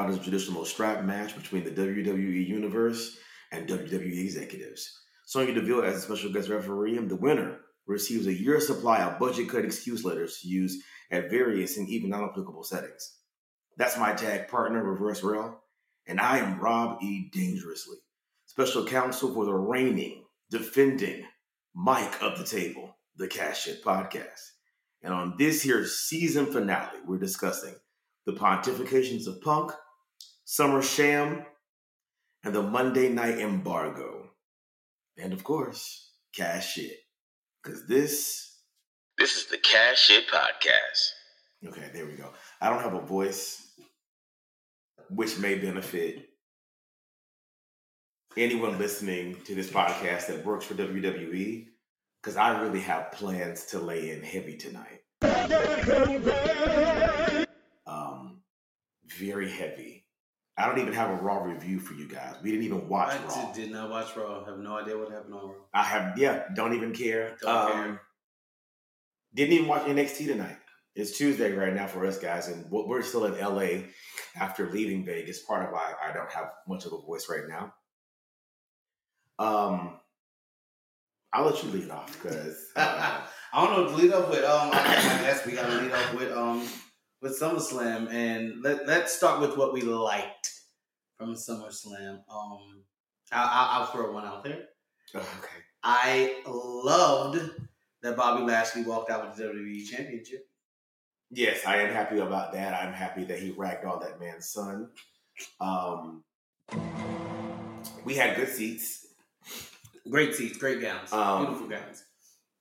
bout is a traditional strap match between the WWE Universe and WWE executives. Sonya Deville as a special guest referee, and the winner receives a year's supply of budget cut excuse letters to use at various and even non applicable settings. That's my tag partner, Reverse Rell, and I am Rob E. Dangerously, special counsel for the reigning, defending Mike of the Table, the Cash Shit Podcast. And on this here season finale, we're discussing the pontifications of Punk, Summer Sham, and the Monday Night Embargo. And of course, Cash Shit. Because this. This is the Cash Shit Podcast. Okay, there we go. I don't have a voice, which may benefit anyone listening to this podcast that works for WWE, because I really have plans to lay in heavy tonight. Um, very heavy. I don't even have a Raw review for you guys. We didn't even watch I Raw. did, did not watch Raw. Have no idea what happened on Raw. I have, yeah, don't even care. Don't um, care. Didn't even watch NXT tonight. It's Tuesday right now for us guys, and we're still in LA after leaving Vegas. Part of why I don't have much of a voice right now. Um, I'll let you lead off because uh, I don't know. to Lead off with um. I guess we gotta lead off with um with SummerSlam, and let let's start with what we liked from SummerSlam. Um, I, I'll throw one out there. okay. I loved that Bobby Lashley walked out with the WWE Championship. Yes, I am happy about that. I'm happy that he ragged all that man's son. Um, we had good seats. Great seats, great gowns, Um, beautiful gowns.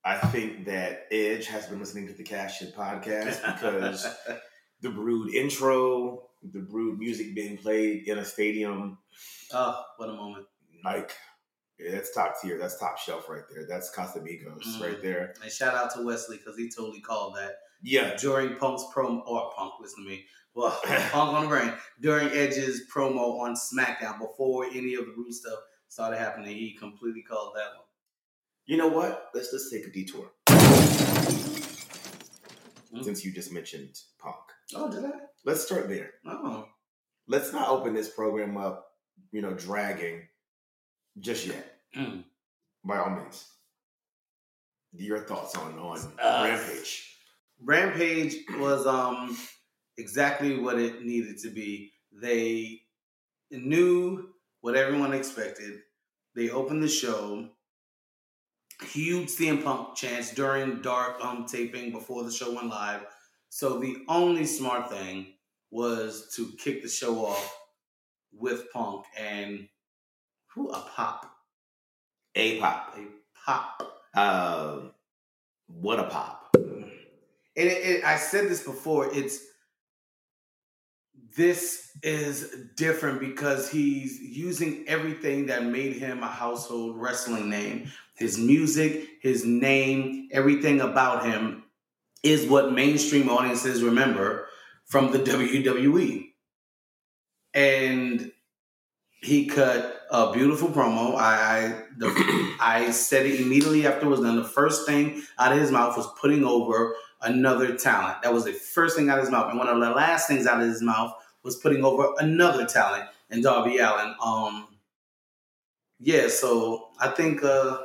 I think that Edge has been listening to the Cash Shit podcast because the Brood intro, the Brood music being played in a stadium, oh, what a moment! like yeah, that's top tier. That's top shelf right there. That's Casamigos Mhm. right there. And shout out to Wesley because he totally called that Yeah, during Punk's promo or Punk. Listen to me. Well, Punk on the brain during Edge's promo on SmackDown before any of the Brood stuff started happening. He completely called that one. you know what? Let's just take a detour. Mm. Since you just mentioned Punk, Oh, did I? let's start there. Oh, Let's not open this program up, you know, dragging just yet. Mm. By all means, your thoughts on on Uh, Rampage? Rampage was um exactly what it needed to be. They knew what everyone expected. They opened the show. Huge CM Punk chance during dark um taping before the show went live. So the only smart thing was to kick the show off with Punk and who a pop. A pop. A pop. Uh, what a pop. and it, it, I said this before. It's this is different because he's using everything that made him a household wrestling name. His music, his name, everything about him is what mainstream audiences remember from the WWE. And he cut a beautiful promo. I I, the, I said it immediately after it was done. The first thing out of his mouth was putting over another talent. That was the first thing out of his mouth. And one of the last things out of his mouth was putting over another talent in Darby Allin. Um, yeah, so I think uh,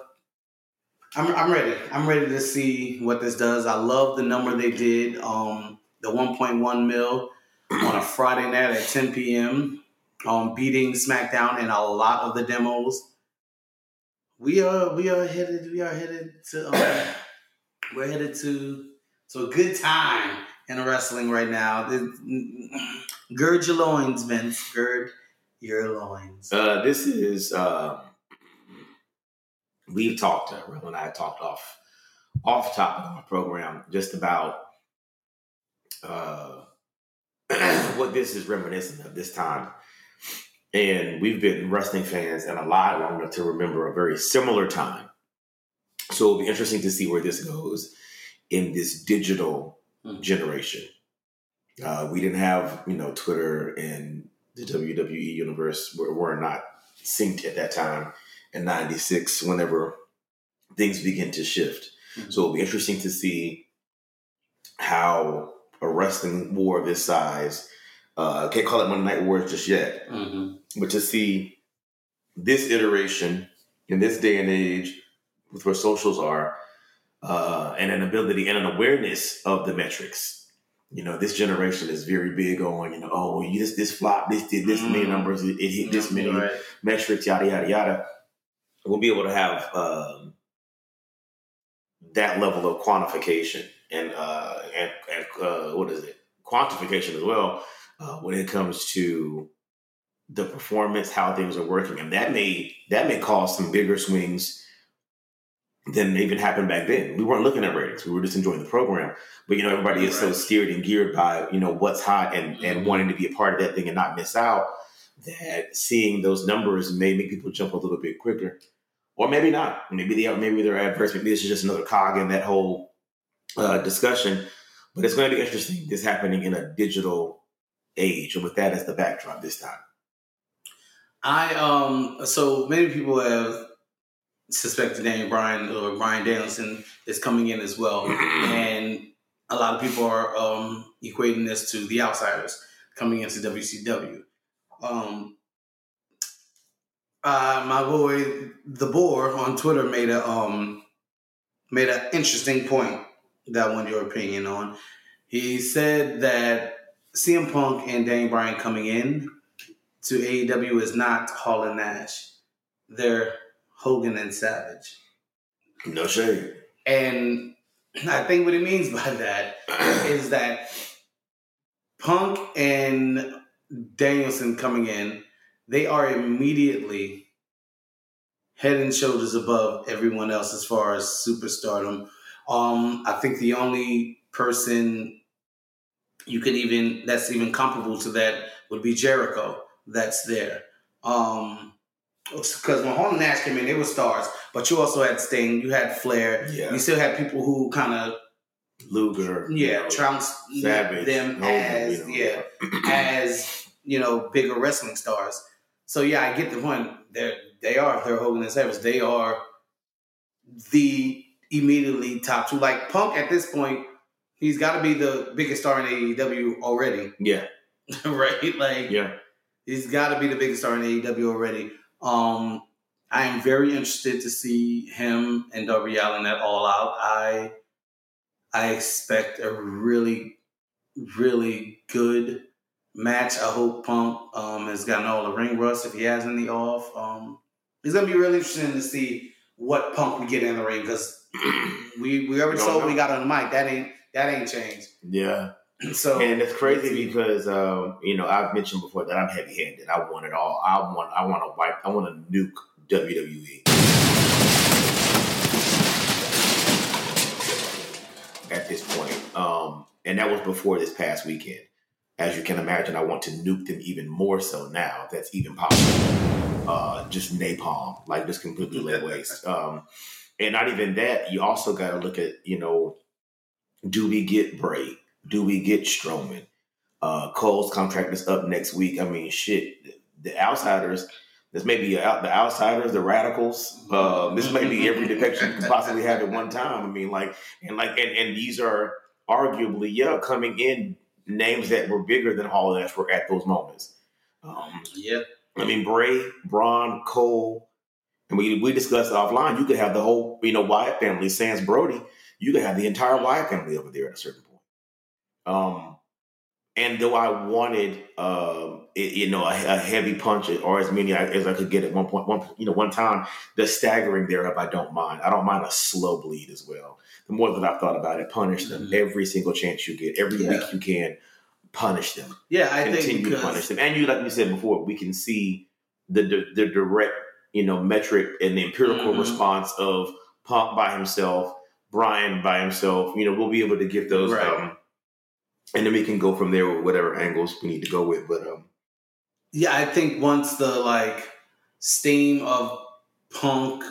I'm I'm ready. I'm ready to see what this does. I love the number they did. Um, the 1.1 mil on a Friday night at 10 p.m. Um, beating SmackDown in a lot of the demos. We are we are headed we are headed to um, we're headed to to a good time in wrestling right now. The- Gird your loins, Vince. Gird your loins. Uh, this is um, we've talked. Uh, and I talked off off topic on the program just about uh, what this is reminiscent of this time. And we've been wrestling fans and alive long enough to remember a very similar time. So it'll be interesting to see where this goes in this digital Mhm. generation. Uh, we didn't have, you know, Twitter and the WWE universe were, were not synced at that time in 96 whenever things begin to shift. Mhm. So it'll be interesting to see how a wrestling war of this size Uh, can't call it Monday Night Wars just yet, Mm-hmm. but to see this iteration in this day and age with where socials are, uh, and an ability and an awareness of the metrics. You know, this generation is very big on, you know, oh, you this this flop, this did this many Mhm. numbers, it, it hit this many Right. metrics, yada yada yada. We'll be able to have um, that level of quantification and uh, and, and uh, what is it, quantification as well uh, when it comes to the performance, how things are working, and that may that may cause some bigger swings than even happened back then. We weren't looking at ratings; we were just enjoying the program. But you know, everybody is so steered and geared by you know what's hot and and Mhm. wanting to be a part of that thing and not miss out. That seeing those numbers may make people jump a little bit quicker, or maybe not. Maybe they are. Maybe they're adverse. Maybe this is just another cog in that whole uh, discussion. But it's going to be interesting. This happening in a digital age, and with that as the backdrop this time. I um so many people have suspected Daniel Bryan or Bryan Danielson is coming in as well, and a lot of people are um equating this to the outsiders coming into WCW. Um, uh, my boy the Boar on Twitter made a um made an interesting point that I want your opinion on. He said that CM Punk and Daniel Bryan coming in to AEW is not Hall and Nash. They're Hogan and Savage. No shade. And I think what he means by that is that Punk and Danielson coming in, they are immediately head and shoulders above everyone else as far as superstardom. Um, I think the only person you could even that's even comparable to that would be Jericho. That's there. Um, because when Hall and Nash came in, they were stars, but you also had Sting, you had Flair, yeah, you still had people who kind of Luger. you yeah know, trounced Savage, them Hogan, as you know. yeah as you know bigger wrestling stars. So yeah, I get the point. They're they are they're Hogan and Savage. They are the immediately top two. Like Punk at this point, he's got to be the biggest star in AEW already, yeah, right? Like yeah. He's got to be the biggest star in AEW already. Um, I am very interested to see him and Darby Allin at All Out. I I expect a really, really good match. I hope Punk um, has gotten all the ring rust if he has any off. Um, it's gonna be really interesting to see what Punk we get in the ring because we we already saw what we got on the mic. That ain't that ain't changed. Yeah, So and it's crazy because um, you know I've mentioned before that I'm heavy-handed. I want it all. I want. I want to wipe. I want to nuke WWE. At this point, um, and that was before this past weekend. As you can imagine, I want to nuke them even more so now. That's even possible. Uh, just napalm, like just completely lay waste. Um, and not even that. You also got to look at you know, do we get Bray? Do we get Strowman? Uh, Cole's contract is up next week. I mean, shit. The outsiders. This may be out the outsiders, the radicals. Um, this may be every depiction you could possibly have at one time. I mean, like, and like, and, and these are arguably, yeah, coming in names that were bigger than Hall and Nash were at those moments. Um, yeah, I mean, Bray, Braun, Cole, and we we discussed offline. You could have the whole, you know, Wyatt family, Sans Brodie. You could have the entire Wyatt family over there at a certain point. Um, and though I wanted, um, it, you know, a, a heavy punch or as many as I could get at one point, one you know, one time, the staggering thereof, I don't mind. I don't mind a slow bleed as well. The more that I've thought about it, punish them Mhm. every single chance you get, every Yeah. week you can, punish them yeah. I think continue to because punish them. And you, like you said before, we can see the the, the direct, you know, metric and the empirical Mhm. response of Punk by himself, Bryan by himself. You know, we'll be able to get those, Right. um, and then we can go from there with whatever angles we need to go with. But um, Yeah, I think once the like steam of punk,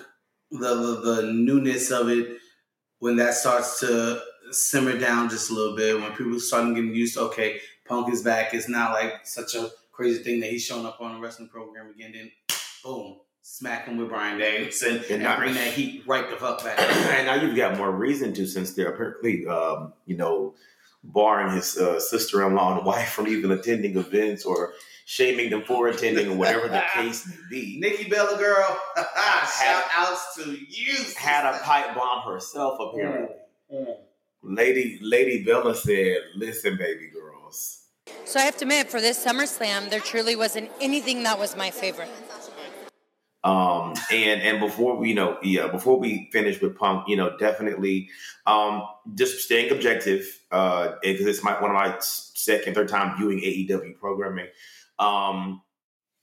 the, the the newness of it, when that starts to simmer down just a little bit, when people start getting used to okay, punk is back, it's not like such a crazy thing that he's showing up on a wrestling program again. Then boom, smack him with Bryan Danielson and, And not- bring that heat right the fuck back. and now you've got more reason to, since they're apparently, um, you know, barring his uh, sister-in-law and wife from even attending events or shaming them for attending or whatever the case may be. Nikki Bella girl, shout outs to you. Had a pipe bomb herself apparently. Lady Lady Bella said, "Listen, baby girls." So I have to admit, for this SummerSlam, there truly wasn't anything that was my favorite. Um, and and before we, you know, yeah, before we finish with Punk, you know, definitely, um, just staying objective, uh, because it's my one of my second, third time viewing AEW programming. Um,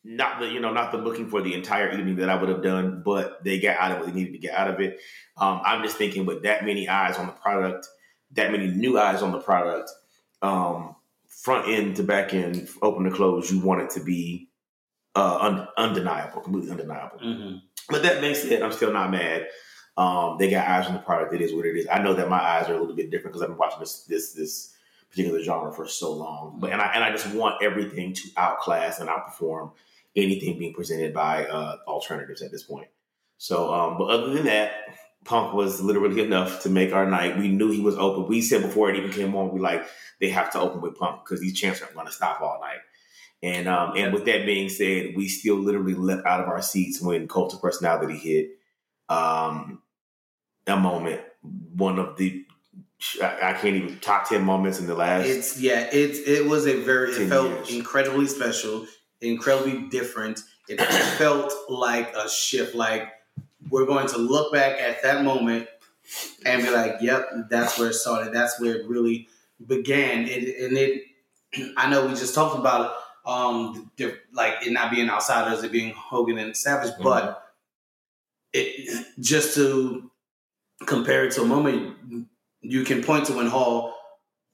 not the, you know, not the looking for the entire evening that I would have done, but they got out of what they needed to get out of it. Um, I'm just thinking with that many eyes on the product, that many new eyes on the product, um, front end to back end, open to close, you want it to be uh, un- undeniable, completely undeniable. Mm-hmm. But that being said, I'm still not mad. Um, they got eyes on the product. It is what it is. I know that my eyes are a little bit different because I've been watching this this this particular genre for so long. But and I and I just want everything to outclass and outperform anything being presented by uh, alternatives at this point. So, um, but other than that, Punk was literally enough to make our night. We knew he was open. We said before it even came on, we like they have to open with Punk because these champs aren't going to stop all night. And um, and with that being said, we still literally leapt out of our seats when Cult of Personality hit. Um, a moment, one of the I, I can't even top ten moments in the last. It's yeah, it's it was a very it felt years. incredibly special, incredibly different. It felt like a shift. Like we're going to look back at that moment and be like, "Yep, that's where it started. That's where it really began." It, and it, I know we just talked about um, the, like it not being outsiders, it being Hogan and Savage, but it just to compare it to a moment, you can point to when Hall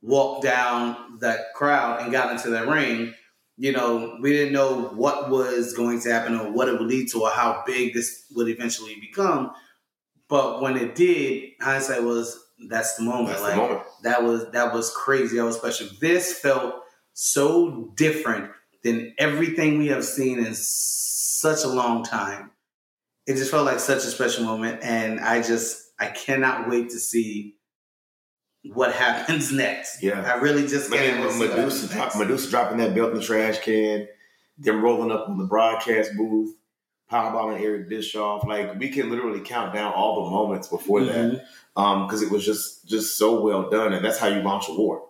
walked down that crowd and got into that ring. You know, we didn't know what was going to happen or what it would lead to or how big this would eventually become. But when it did, hindsight was that's the moment. That's the like moment. that was that was crazy. That was special. This felt so different than everything we have seen in such a long time. It just felt like such a special moment, and I just I cannot wait to see what happens next. Yeah. I really just can't Man, wait to see what Madusa, drop. Madusa dropping that belt in the trash can, them rolling up on the broadcast booth, powerbombing Eric Bischoff. Like we can literally count down all the moments before that Mhm. um because it was just just so well done and that's how you launch a war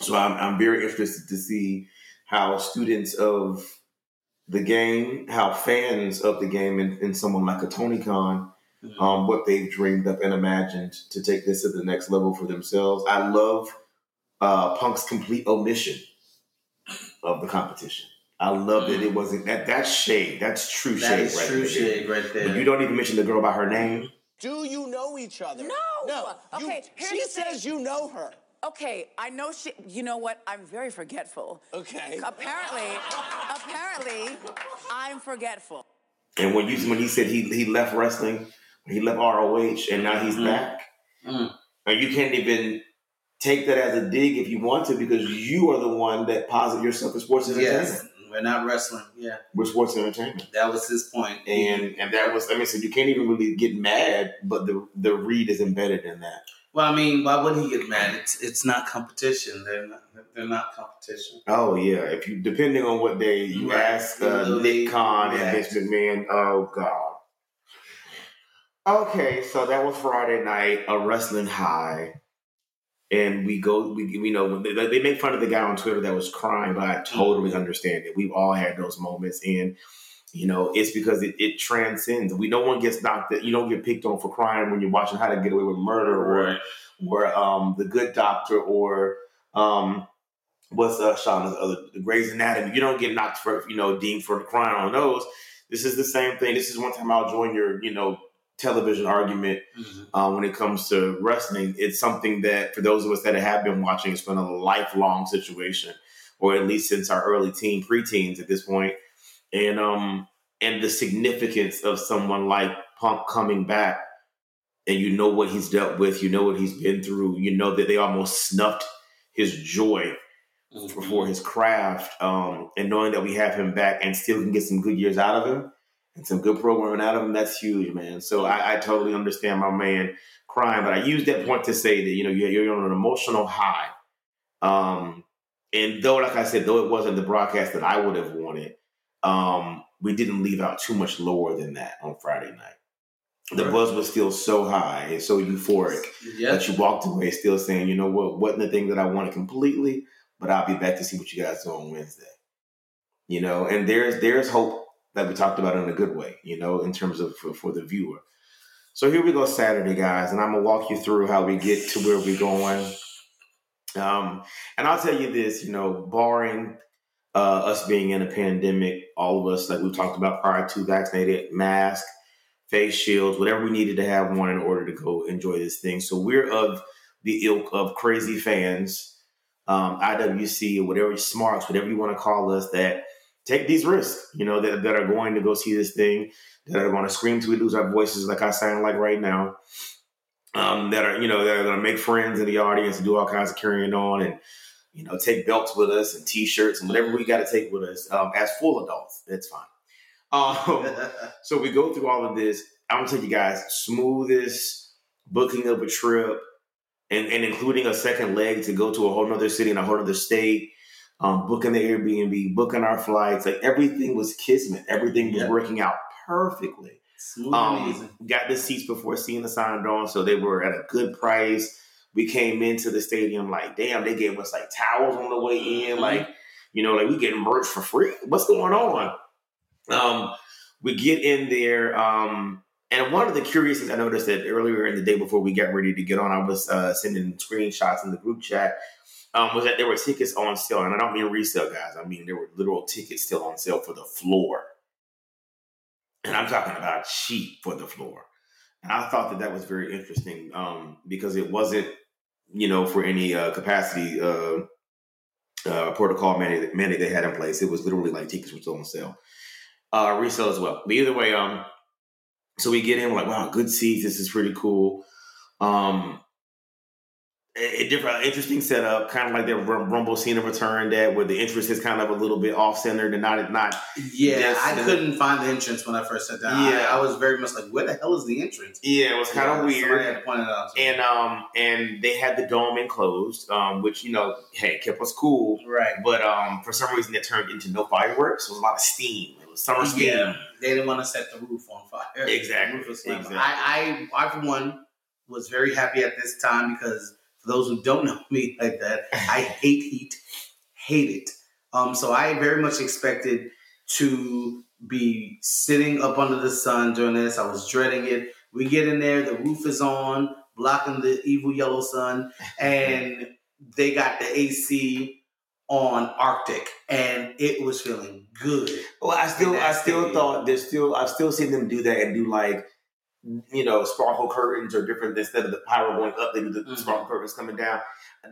so i'm, I'm very interested to see how students of the game how fans of the game and, and someone like a tony khan Mhm. um, what they've dreamed up and imagined to take this to the next level for themselves i love uh, punk's complete omission of the competition i love that it wasn't that that's shade that's true That shade is right true there. shade right there. When you don't even mention the girl by her name Do you know each other? No. No. Okay, here's she the thing. says you know her. Okay, I know she. You know what? I'm very forgetful. Okay. Apparently, apparently, I'm forgetful. And when you when he said he he left wrestling, when he left ROH, and now he's Mhm. back, Mm. and you can't even take that as a dig if you want to because you are the one that posited yourself as sports entertainment. yes, we're not wrestling. Yeah, We're sports entertainment, that was his point. and and that was I mean, so you can't even really get mad, but the the read is embedded in that. Well, I mean, why would he get mad? It's it's not competition. They're not. They're not competition. Oh yeah, if you depending on what day you Right. ask uh, Nick Khan yeah. and Vince McMahon, oh god. Okay, so that was Friday night, a wrestling high, and we go. We we know they, they make fun of the guy on Twitter that was crying, but I totally understand it. We've all had those moments, and you know it's because it, it transcends. We no one gets knocked. You don't get picked on for crying when you're watching How to Get Away with Murder or or um, the Good Doctor or um, what's uh, Shonda's other the Grey's Anatomy. You don't get knocked for you know deemed for the crying on those. This is the same thing. This is one time I'll join your you know television argument Mhm. uh, when it comes to wrestling. It's something that for those of us that have been watching, it's been a lifelong situation, or at least since our early teen preteens at this point, and um and the significance of someone like Punk coming back and you know what he's dealt with, you know what he's been through, you know that they almost snuffed his joy for, for his craft, um, and knowing that we have him back and still can get some good years out of him and some good programming out of him, that's huge, man. So I, I totally understand my man crying, but I use that point to say that you know you're, you're on an emotional high Um, and though, like I said, though it wasn't the broadcast that I would have wanted, um, we didn't leave out too much lower than that on Friday night. The Right. buzz was still so high and so euphoric Yeah. that you walked away still saying, you know what, wasn't the thing that I wanted completely, but I'll be back to see what you guys do on Wednesday. You know, and there's there's hope that we talked about in a good way, you know, in terms of for, for the viewer. So here we go Saturday, guys, and I'm gonna walk you through how we get to where we're going. Um, and I'll tell you this, you know, barring uh, us being in a pandemic, all of us, like we talked about prior to vaccinated, mask, face shields, whatever we needed to have one in order to go enjoy this thing. So we're of the ilk of crazy fans, um, IWC whatever smarts, whatever you want to call us, that take these risks, you know, that, that are going to go see this thing, that are going to scream till we lose our voices like I sound like right now. Um, that are, you know, that are going to make friends in the audience and do all kinds of carrying on and, you know, take belts with us and t-shirts and whatever we got to take with us um, as full adults. That's fine. Um, so we go through all of this. I'm gonna tell you guys, smoothest booking of a trip, and, and including a second leg to go to a whole nother city in a whole other state. Um, booking the Airbnb, booking our flights, like everything was kismet. Everything was Yeah. working out perfectly. Smooth. Um, got the seats before seeing the sign on, so they were at a good price. We came into the stadium like, damn, they gave us like towels on the way in, like, you know, like we getting merch for free. What's going on? Um, we get in there, um, and one of the curious things I noticed that earlier in the day before we got ready to get on, I was uh, sending screenshots in the group chat. Um, was that there were tickets on sale, and I don't mean resale, guys. I mean there were literal tickets still on sale for the floor, and I'm talking about cheap for the floor. And I thought that that was very interesting um, because it wasn't, you know, for any uh, capacity uh, uh, protocol mandate, mandate they had in place. It was literally like tickets were still on sale, uh, resale as well. But either way, um, so we get in, we're like, wow, good seats. This is pretty cool. Um, a, a different, interesting setup, kind of like that Rum- Rumble Cena return that where the entrance is kind of a little bit off centered and not not Yeah, I couldn't find the entrance when I first sat down. Yeah. I, I was very much like, where the hell is the entrance? yeah, it was kind of Yeah, Somebody weird. had to point it out. And um and they had the dome enclosed, um, which you know, hey, kept us cool. right. But um, for some reason, it turned into no fireworks. It was a lot of steam. It was summer steam. Yeah, they didn't want to set the roof on fire. Exactly, roof exactly. I, I, I, for one, was very happy at this time because for those who don't know me like that, I hate heat, hate it. Um, so I very much expected to be sitting up under the sun during this. I was dreading it. We get in there, the roof is on, blocking the evil yellow sun, and they got the AC on Arctic, and it was feeling good. Well, I still, I still stadium. thought there's still, I've still seen them do that and do like, you know, sparkle curtains or different. Instead of the pyro going up, they do the Mhm. sparkle curtains coming down.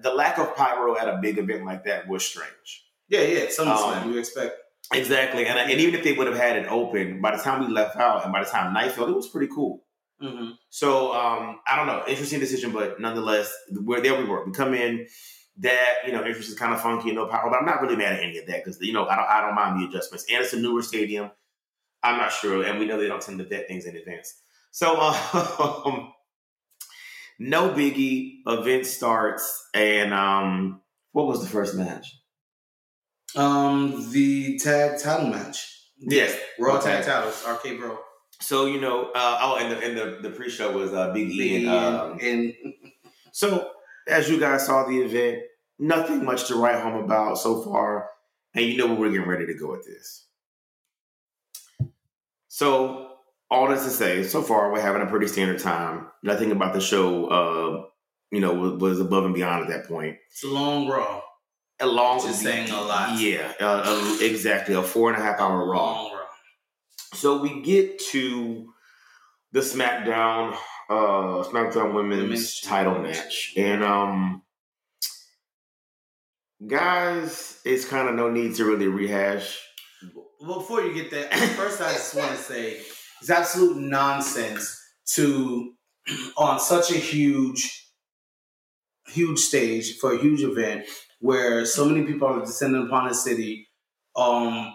The lack of pyro at a big event like that was strange. Yeah, yeah, SummerSlam. Um, you expect? Exactly, and, and even if they would have had it open, by the time we left out and by the time night fell, it was pretty cool. Mm-hmm. So um, I don't know, interesting decision, but nonetheless, we're there. We were. We come in. That you know, interest is kind of funky no power, but I'm not really mad at any of that because you know I don't. I don't mind the adjustments, and it's a newer stadium. I'm not sure, and we know they don't tend to vet things in advance. So um, no biggie. Event starts, and um, what was the first match? Um, the tag title match. Yes, Raw Okay. tag titles, RK-Bro. So you know, uh, oh, and the and the, the pre-show was uh, Big E. And, um, and, So, as you guys saw the event, nothing much to write home about so far, and you know we're getting ready to go with this. So, all this to say, so far we're having a pretty standard time. Nothing about the show, uh, you know, was, was above and beyond at that point. it's a long Raw. A long, is saying a lot. yeah, uh, uh, exactly, a four and a half hour Raw. Raw. So we get to the SmackDown uh SmackDown Women's, Women's title match. And um guys, it's kind of no need to really rehash. Before you get there, first I just want to say it's absolute nonsense to on such a huge, huge stage for a huge event where so many people are descending upon a city, um,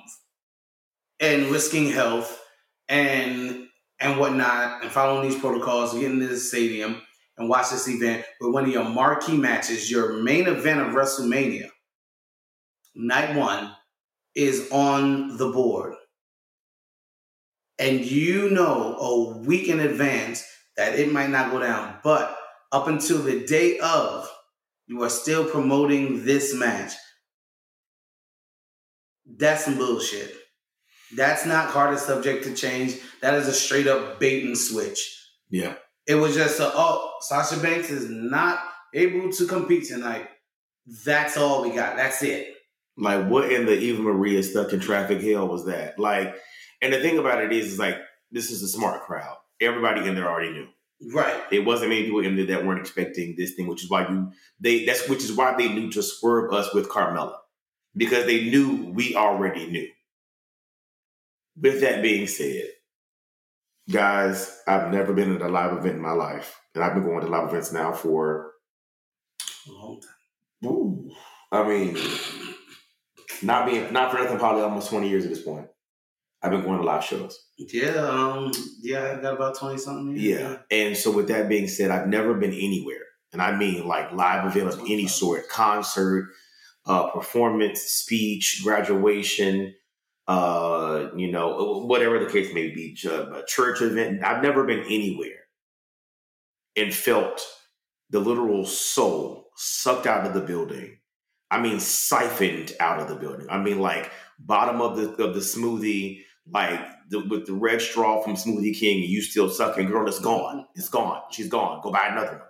and risking health and and whatnot, and following these protocols, getting to the stadium, and watch this event with one of your marquee matches, your main event of WrestleMania, night one, is on the board. And you know a week in advance that it might not go down, but up until the day of, you are still promoting this match. That's some bullshit. That's not Carter subject to change. That is a straight up bait and switch. Yeah. It was just a, oh, Sasha Banks is not able to compete tonight. That's all we got. That's it. Like, what in the Eva Marie stuck in traffic hell was that? Like, and the thing about it is, is like, this is a smart crowd. Everybody in there already knew. Right. It wasn't many people in there that weren't expecting this thing, which is why you they that's which is why they knew to swerve us with Carmella. Because they knew we already knew. With that being said, guys, I've never been at a live event in my life. And I've been going to live events now for A long time. ooh, I mean not being not for nothing, probably almost 20 years at this point. I've been going to live shows. Yeah, um, yeah, I got about 20 something. Yeah. And so with that being said, I've never been anywhere. And I mean like live event of any sort, concert, uh, performance, speech, graduation, uh, you know, whatever the case may be, a church event. I've never been anywhere and felt the literal soul sucked out of the building. I mean, siphoned out of the building. I mean, like bottom of the of the smoothie, like the, with the red straw from Smoothie King, you still sucking. Girl, it's gone. It's gone. She's gone. Go buy another one.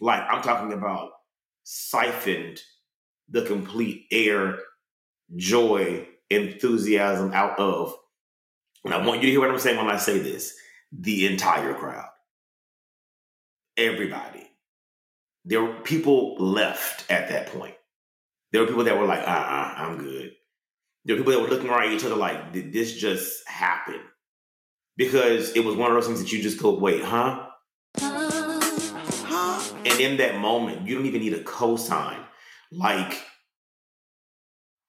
Like I'm talking about siphoned the complete air, joy, enthusiasm out of. And I want you to hear what I'm saying when I say this: the entire crowd, everybody. There were people left at that point. There were people that were like, uh uh, I'm good. There were people that were looking around at each other like, did this just happen? Because it was one of those things that you just go, wait, huh? And in that moment, you don't even need a cosign. Like,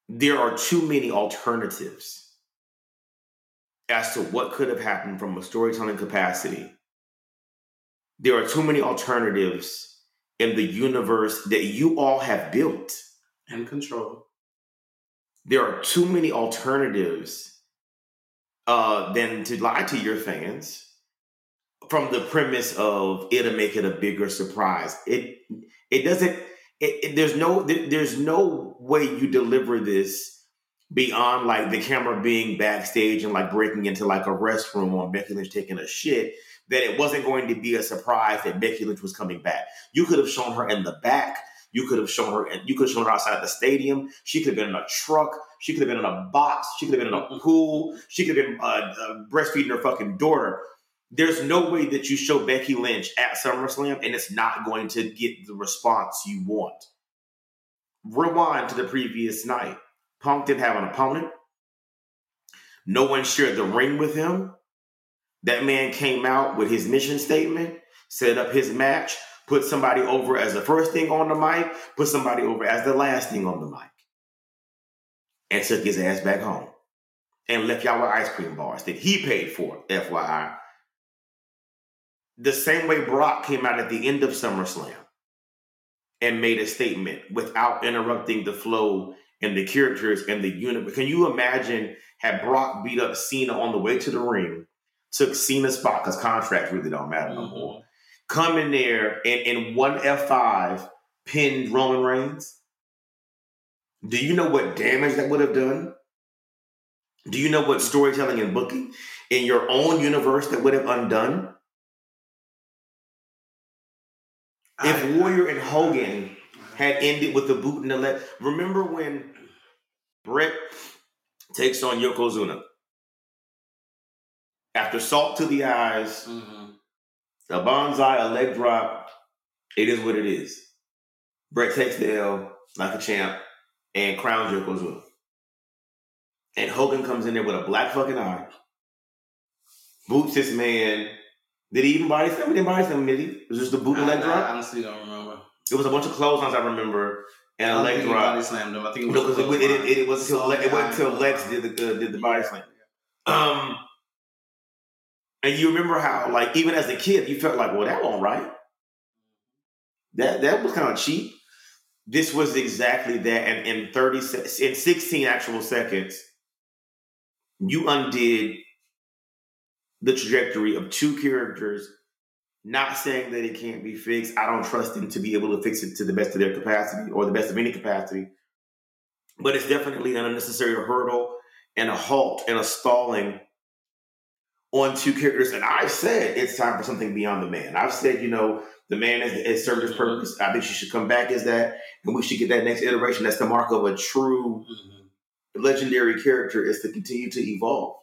there are too many alternatives as to what could have happened from a storytelling capacity. There are too many alternatives in the universe that you all have built. And control. There are too many alternatives uh, than to lie to your fans from the premise of it'll make it a bigger surprise. It it doesn't. It, it- there's no there's no way you deliver this beyond like the camera being backstage and like breaking into like a restroom on Becky Lynch taking a shit. That it wasn't going to be a surprise that Becky Lynch was coming back. You could have shown her in the back. You could have shown her. and You could have shown her outside the stadium. She could have been in a truck. She could have been in a box. She could have been in a pool. She could have been uh, uh, breastfeeding her fucking daughter. There's no way that you show Becky Lynch at SummerSlam and it's not going to get the response you want. Rewind to the previous night. Punk didn't have an opponent. No one shared the ring with him. That man came out with his mission statement, set up his match, put somebody over as the first thing on the mic, put somebody over as the last thing on the mic, and took his ass back home. And left y'all with ice cream bars that he paid for, FYI. The same way Brock came out at the end of SummerSlam and made a statement without interrupting the flow and the characters and the unit. Can you imagine had Brock beat up Cena on the way to the ring, took Cena's spot because contracts really don't matter no mm-hmm. more, come in there and in one F5 pinned Roman Reigns? Do you know what damage that would have done? Do you know what storytelling and booking in your own universe that would have undone? If I- Warrior and Hogan had ended with the boot in the leg. Remember when Bret takes on Yokozuna? After salt to the eyes, Mhm. A banzai, a leg drop, it is what it is. Bret takes the L like a champ and crowns Yokozuna. And Hogan comes in there with a black fucking eye, boots this man. Did he even body slam? He didn't body slam, did he? It was just the boot and leg I, drop. I honestly don't remember. It was a bunch of clotheslines I remember and I a leg drop. body slammed him. I think it was No, because it, it, it, it was until Saw Le- it wasn't until. Lex did the uh, did the body slam. Um, And you remember how, like, even as a kid, you felt like, well, that won't right. That that was kind of cheap. This was exactly that, and in thirty se- in sixteen actual seconds, you undid the trajectory of two characters. Not saying that it can't be fixed. I don't trust them to be able to fix it to the best of their capacity or the best of any capacity. But it's definitely an unnecessary hurdle and a halt and a stalling on two characters. And I've said it's time for something beyond the man. I've said, you know, the man has, has served his purpose. I think she should come back as that, and we should get that next iteration. That's the mark of a true mm-hmm. legendary character is to continue to evolve.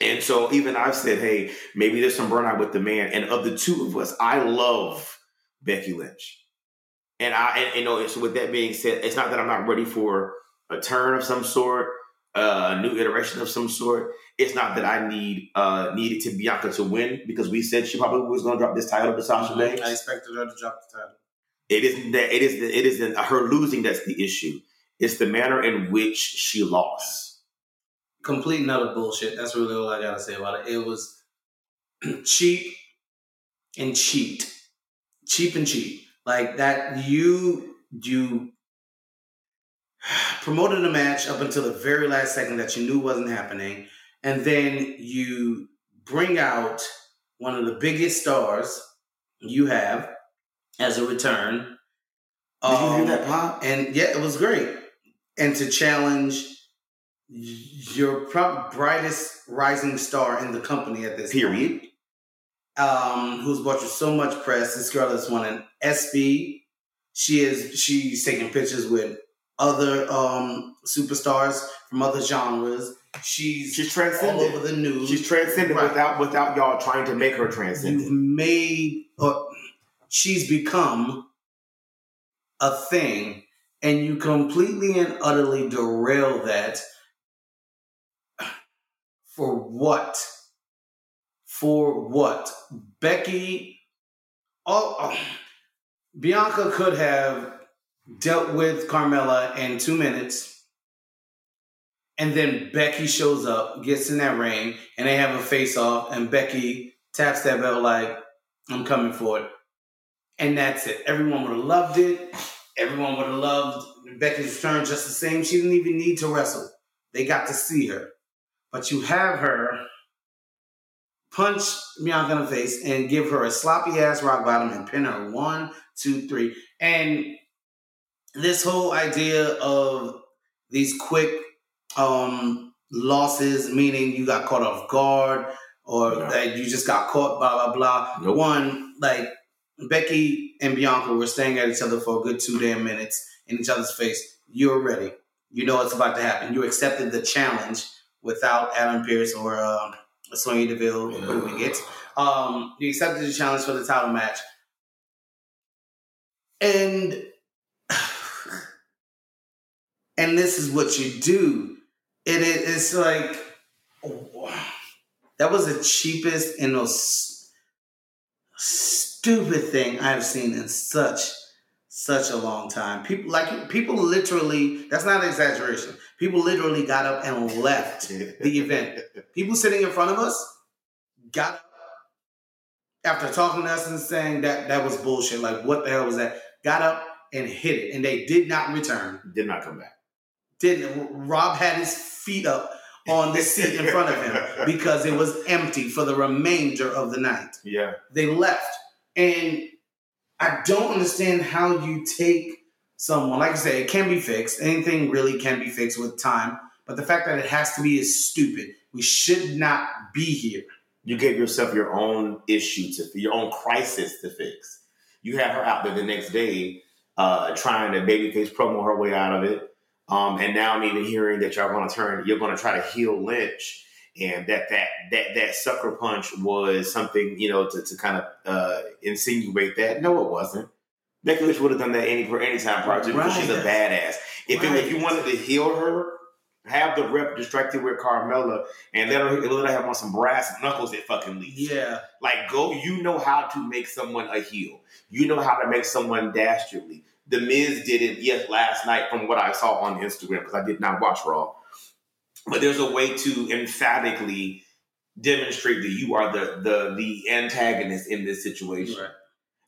And so even I've said, hey, maybe there's some burnout with the man. And of the two of us, I love Becky Lynch. And I, and, you know, so with that being said, it's not that I'm not ready for a turn of some sort, uh, a new iteration of some sort. It's not that I need uh needed to Bianca to win because we said she probably was going to drop this title to Sasha Banks. I expected her to drop the title. It isn't that it is the, it isn't her losing that's the issue. It's the manner in which she lost. Complete and utter bullshit. That's really all I gotta say about it. It was cheap and cheat. Cheap and cheap. Like that you you promoted a match up until the very last second that you knew wasn't happening, and then you bring out one of the biggest stars you have as a return. Did you hear Um, that pop? And yeah, it was great. And to challenge your prob- brightest rising star in the company at this Period. point, um, who's brought you so much press. This girl has won an ESPY. She is she's taking pictures with other um, superstars from other genres. She's, She's transcended all over the news. She's transcendent Right. without without y'all trying to make her You've made or she's become a thing and you completely and utterly derail that for what for what becky oh, oh, bianca could have dealt with carmella in two minutes. And then becky shows up gets in that ring and they have a face off and becky taps that bell like i'm coming for it. And that's it. Everyone would have loved it. Everyone would have loved becky's return just the same. She didn't even need to wrestle. They got to see her. But you have her punch Bianca in the face and give her a sloppy ass rock bottom and pin her one, two, three. And this whole idea of these quick um losses, meaning you got caught off guard or Yeah. that you just got caught, blah blah blah. Nope. One, like Becky and Bianca were staring at each other for a good two damn minutes in each other's face. You're ready. You know what's about to happen. You accepted the challenge without Adam Pearce or uh, Sonya Deville. Do we get? Um, you accepted the challenge for the title match, and and this is what you do. It is it's like that was the cheapest and most stupid thing I've seen in such such a long time. People like people literally. That's not an exaggeration. People literally got up and left the event. People sitting in front of us got up after talking to us and saying that that was bullshit. Like what the hell was that? Got up and hit it, and they did not return. Did not come back. Didn't Rob had his feet up on the seat in front of him because it was empty for the remainder of the night Yeah. they left. And I don't understand how you take someone, like I said, it can be fixed. Anything really can be fixed with time. But the fact that it has to be is stupid. We should not be here. You gave yourself your own issue to your own crisis to fix. You have her out there the next day uh, trying to babyface promo her way out of it. Um, and now I'm even hearing that y'all going to turn, you're going to try to heel Lynch, and that that that that sucker punch was something you know to, to kind of uh, insinuate that. No, it wasn't. Becky Lynch would have done that any for any time prior to because she's a badass. If, it, if you wanted to heel her, have the rep distracted with Carmella and let her let her have on some brass knuckles at fucking least. Yeah. Like go, you know how to make someone a heel. You know how to make someone dastardly. The Miz did it yes last night from what I saw on Instagram because I did not watch Raw. But there's a way to emphatically demonstrate that you are the the the antagonist in this situation. Right.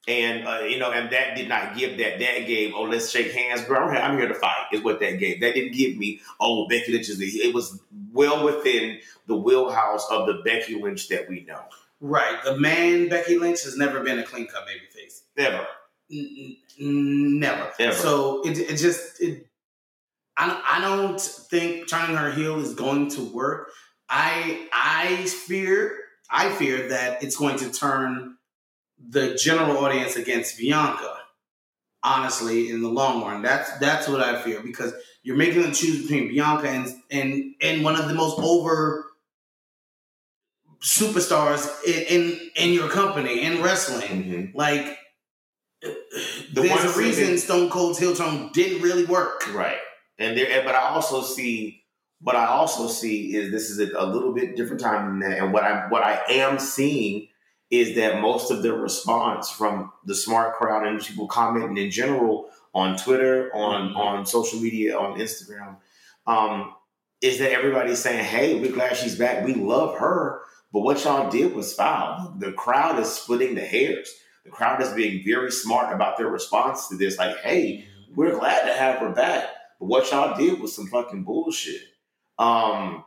And uh, you know, and that did not give that. That gave, oh, let's shake hands, bro. I'm here, I'm here to fight. Is what that gave. That didn't give me, oh, Becky Lynch is the. It was well within the wheelhouse of the Becky Lynch that we know. Right. The man Becky Lynch has never been a clean cut baby face. N- n- never. Ever. So it, it just it. I I don't think turning her heel is going to work. I I fear I fear that it's going to turn the general audience against Bianca. Honestly, in the long run, that's that's what I fear because you're making them choose between Bianca and and and one of the most over superstars in in, in your company in wrestling. Mm-hmm. Like, The there's one a reason thing- Stone Cold's heel turn didn't really work. Right. And there, but I also see, what I also see is this is a, a little bit different time than that. And what I what I am seeing is that most of the response from the smart crowd and people commenting in general on Twitter, on Mhm. on social media, on Instagram, um, is that everybody's saying, "Hey, we're glad she's back. We love her." But what y'all did was foul. The crowd is splitting the hairs. The crowd is being very smart about their response to this. Like, hey, we're glad to have her back. But what y'all did was some fucking bullshit. Um,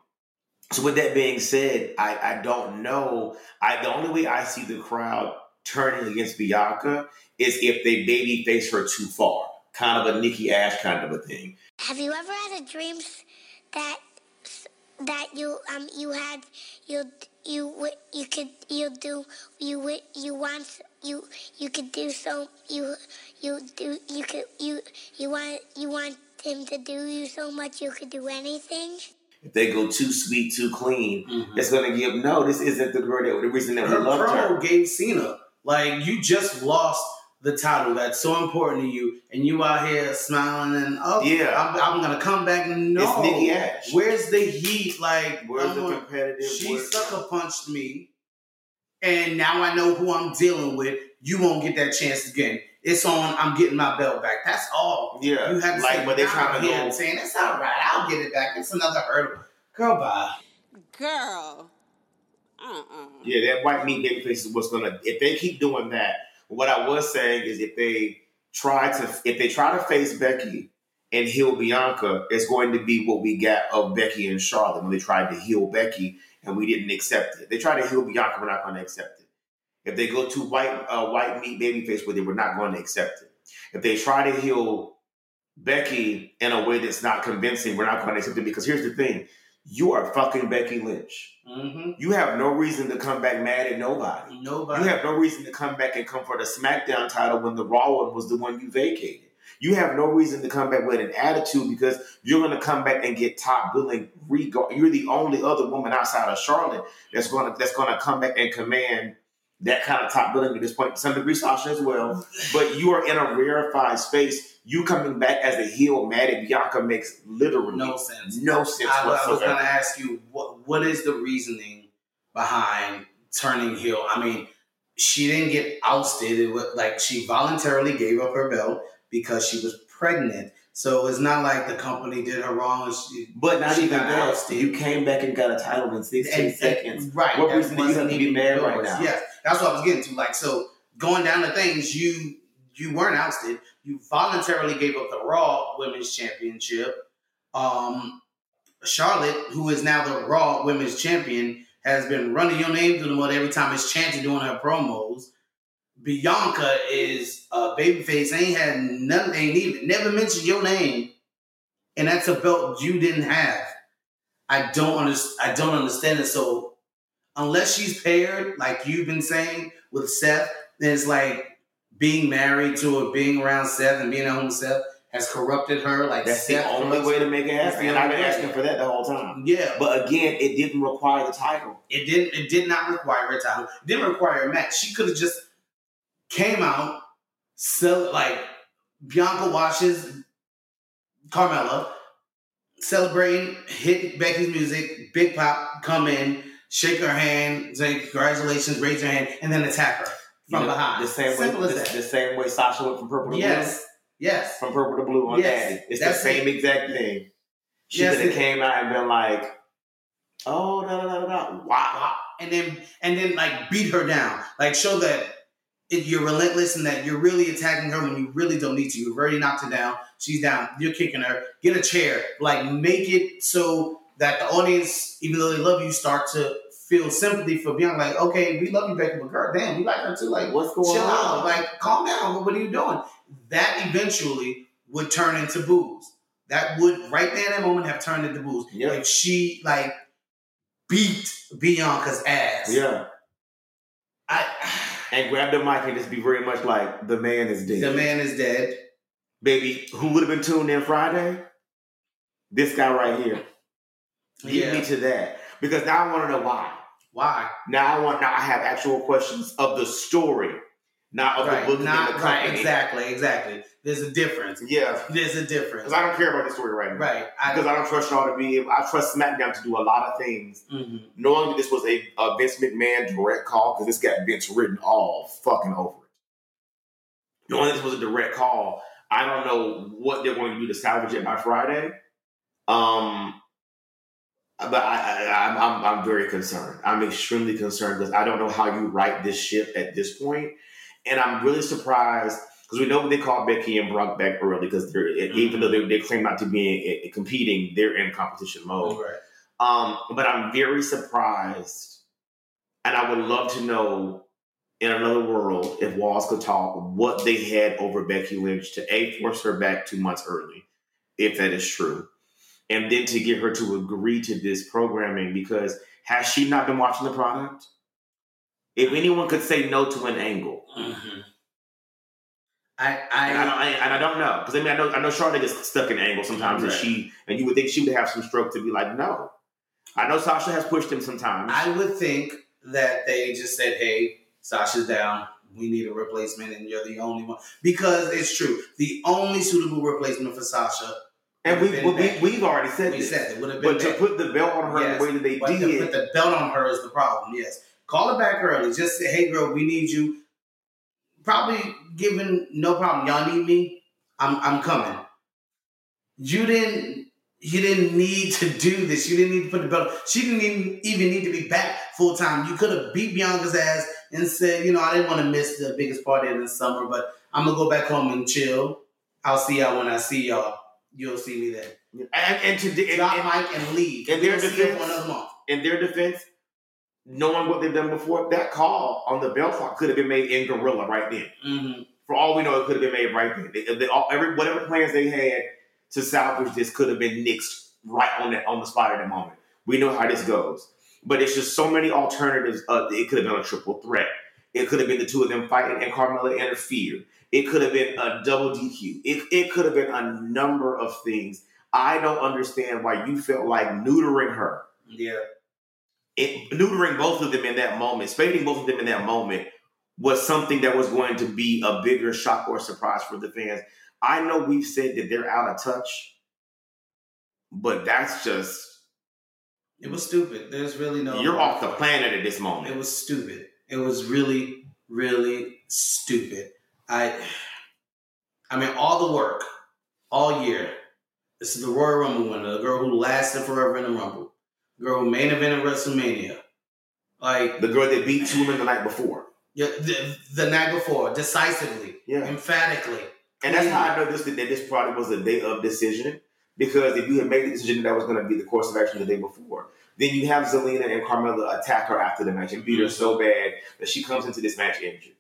so with that being said, I, I don't know. I the only way I see the crowd turning against Bianca is if they baby face her too far. Kind of a Nikki Ash kind of a thing. Have you ever had a dream that that you um you had you you wi- you could you do you wi- you want you you could do so you you do you could you you want you want him to do you so much you could do anything? If they go too sweet, too clean, Mhm. it's gonna give no, this isn't the girl that the reason that we Her loved promo her. gave Cena like you just lost the title that's so important to you, and you out here smiling and oh Yeah. I'm, I'm gonna come back. No, It's Nikki Ash. Where's the heat? Like Where's I'm the gonna- competitive? She where's- sucker punched me, and now I know who I'm dealing with. You won't get that chance again. It's on. I'm getting my belt back. That's all. Yeah, You have to like say, when they're trying to I'm here," go. saying it's all right. I'll get it back. It's another hurdle. Girl, bye. Girl. Uh-uh. Yeah, that white meat baby face is what's gonna. If they keep doing that, what I was saying is if they try to if they try to face Becky and heal Bianca, it's going to be what we got of Becky and Charlotte when they tried to heal Becky and we didn't accept it. They tried to heal Bianca, we're not going to accept it. If they go to white uh, white meat baby face with it, we're not going to accept it. If they try to heal Becky in a way that's not convincing, we're not going to accept it because here's the thing: you are fucking Becky Lynch. Mm-hmm. You have no reason to come back mad at nobody. Nobody. You have no reason to come back and come for the SmackDown title when the Raw one was the one you vacated. You have no reason to come back with an attitude because you're going to come back and get top billing. You're the only other woman outside of Charlotte that's going to that's going to come back and command that kind of top billing at this point. To some degree, Sasha as well. But you are in a rarefied space. You coming back as a heel, mad at Bianca makes literally no sense. no sense I, I was going to ask you what what is the reasoning behind turning heel? I mean, she didn't get ousted. It was like she voluntarily gave up her belt because she was pregnant. So it's not like the company did her wrong. She, But not She even that. ousted. You came back and got a title in 16 seconds. right? What that reason do you to be mad right now? Yes, that's what I was getting to. Like, so going down to things, you you weren't ousted. You voluntarily gave up the Raw Women's Championship. Um, Charlotte, who is now the Raw Women's Champion, has been running your name through the mud every time it's chanted doing her promos. Bianca is a babyface. Ain't had nothing. Ain't even never mentioned your name, and that's a belt you didn't have. I don't understand. I don't understand it. So unless she's paired, like you've been saying with Seth, then it's like being married to or being around Seth and being at home with Seth has corrupted her. Like That's Seth the only way to make it happen. And I've been asking for that the whole time. Yeah, but again, it didn't require the title. it didn't. It did not require a title. It didn't require a match. She could have just came out, sell like Bianca watches Carmella celebrating, hit Becky's music, Big Pop come in, shake her hand, say congratulations, raise her hand, and then attack her from You know, behind. The same Simple way. as The, that. the same way Sasha went from purple to yes, yes. blue. From purple to blue on Yes, Daddy. It's that's the same it. exact thing. She Yes, could have came out and been like, "Oh, da da da da da, wow." and then and then like beat her down. Like show that if you're relentless and that you're really attacking her when you really don't need to. You've already knocked her down. She's down. You're kicking her. Get a chair. Like make it so that the audience, even though they love you, start to feel sympathy for Bianca. Like, okay, we love you, Becky, but girl, damn, we like her too. Like, What's going chill on? out. Like, calm down. What are you doing? That eventually would turn into booze. That would right there in that moment have turned into booze. Yeah. If she like beat Bianca's ass. Yeah. I And grab the mic and just be very much like the man is dead. the man is dead. Baby, who would have been tuned in Friday? This guy right here. Yeah. me to that. Because now I want to know why. Why? Now I want now I have actual questions of the story, not of Right. the book Not the right. Exactly. Exactly. There's a difference. Yeah. There's a difference. Because I don't care about the story right now. Right. I, Because I don't trust y'all to be I trust SmackDown to do a lot of things, Mhm. knowing that this was a, a Vince McMahon direct call, because this got Vince written all fucking over it. Knowing this was a direct call, I don't know what they're going to do to salvage it by Friday. Um, Uh, but I, I, I'm, I'm, I'm very concerned. I'm extremely concerned because I don't know how you right this ship at this point, and I'm really surprised because we know they called Becky and Brock back early because they're even though mm-hmm. they, they claim not to be in, competing, they're in competition mode. Right. Um, but I'm very surprised, and I would love to know in another world if Walls could talk what they had over Becky Lynch to a force her back two months early, if that is true, and then to get her to agree to this programming because has she not been watching the product? If anyone could say no to an angle, Mhm. I and I don't, I and I don't know because I mean I know I know Charlotte gets stuck in angles sometimes, and she and you would think she would have some stroke to be like no. I know Sasha has pushed him sometimes. I would think that they just said, "Hey, Sasha's down. We need a replacement, and you're the only one." Because it's true, the only suitable replacement for Sasha. And we, we, we, we've already said We this. said it would have been. but to put the belt on her Yes, the way that they But to put the belt on her is the problem. Yes, call her back early. Just say, "Hey, girl, we need you." Probably given no problem. Y'all need me. I'm I'm coming. You didn't. You didn't need to do this. You didn't need to put the belt. She didn't even, even need to be back full time. You could have beat Bianca's ass and said, you know, I didn't want to miss the biggest party of the summer, but I'm gonna go back home and chill. I'll see y'all when I see y'all. You'll see me then. and, and to and, Drop and- mic and leave. in their don't see you defense- another month. in their defense, knowing what they've done before, that call on the belt clock could have been made in Gorilla right then. Mm-hmm. For all we know, it could have been made right then. They, they, all, every whatever plans they had to salvage this could have been nixed right on that on the spot at the moment. We know how this goes, but it's just so many alternatives. Uh, it could have been a triple threat. It could have been the two of them fighting and Carmella interfered. It could have been a double DQ. It, it could have been a number of things. I don't understand why you felt like neutering her Yeah. it, neutering both of them in that moment, spading both of them in that moment, was something that was going to be a bigger shock or surprise for the fans. I know we've said that they're out of touch, but that's just It was stupid. There's really no. you're off the planet at this moment. It was stupid. It was really, really stupid. I, I mean, all the work, all year. This is the Royal Rumble winner, the girl who lasted forever in the Rumble, girl who main evented WrestleMania, like The girl that beat Truman the night before. yeah, the, the night before, decisively, Yeah. emphatically. And that's how I know this that this probably was a day of decision. Because if you had made the decision that was going to be the course of action the day before, then you have Zelina and Carmella attack her after the match and beat her so bad that she comes into this match injured.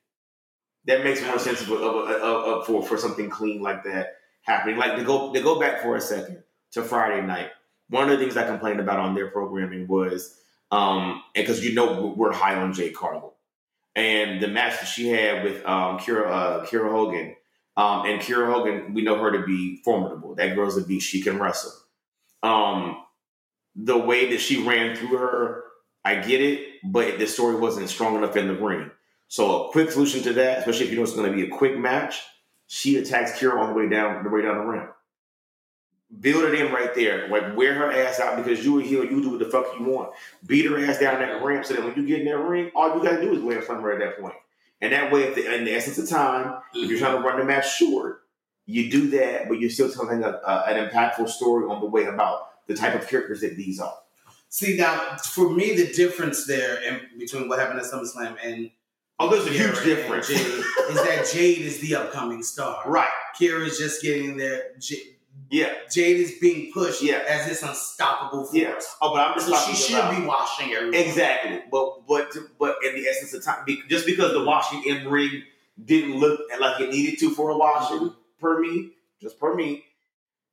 That makes more sense of, of, of, for for something clean like that happening. Like to go to go back for a second to Friday night. One of the things I complained about on their programming was, um, because you know we're high on Jade Cargill, and the match that she had with um, Kiera uh, Kiera Hogan. Um, and Kiera Hogan, we know her to be formidable. That girl's a beast. She can wrestle. Um, the way that she ran through her, I get it, but the story wasn't strong enough in the ring. So a quick solution to that, especially if you know it's going to be a quick match, she attacks Kiera on the way down the way down the ramp. Build it in right there. Like wear her ass out because you a heel, you do what the fuck you want. Beat her ass down that ramp so that when you get in that ring, all you gotta do is land her at that point. And that way, at the, in the essence of time, if you're trying to run the match short, you do that, but you're still telling a, an impactful story on the way about the type of characters that these are. See now, for me, the difference there in between what happened at SummerSlam and Oh, there's a huge Kiera difference. Jade is that Jade is the upcoming star. right. Kiera is just getting there. J- Yeah. Jade is being pushed Yeah. as this unstoppable force. Yeah. Oh, but I'm just So she should about- be washing everything. Exactly, but but but in the essence of time, just because the washing in ring didn't look like it needed to for a washing, mm-hmm. per me, just per me,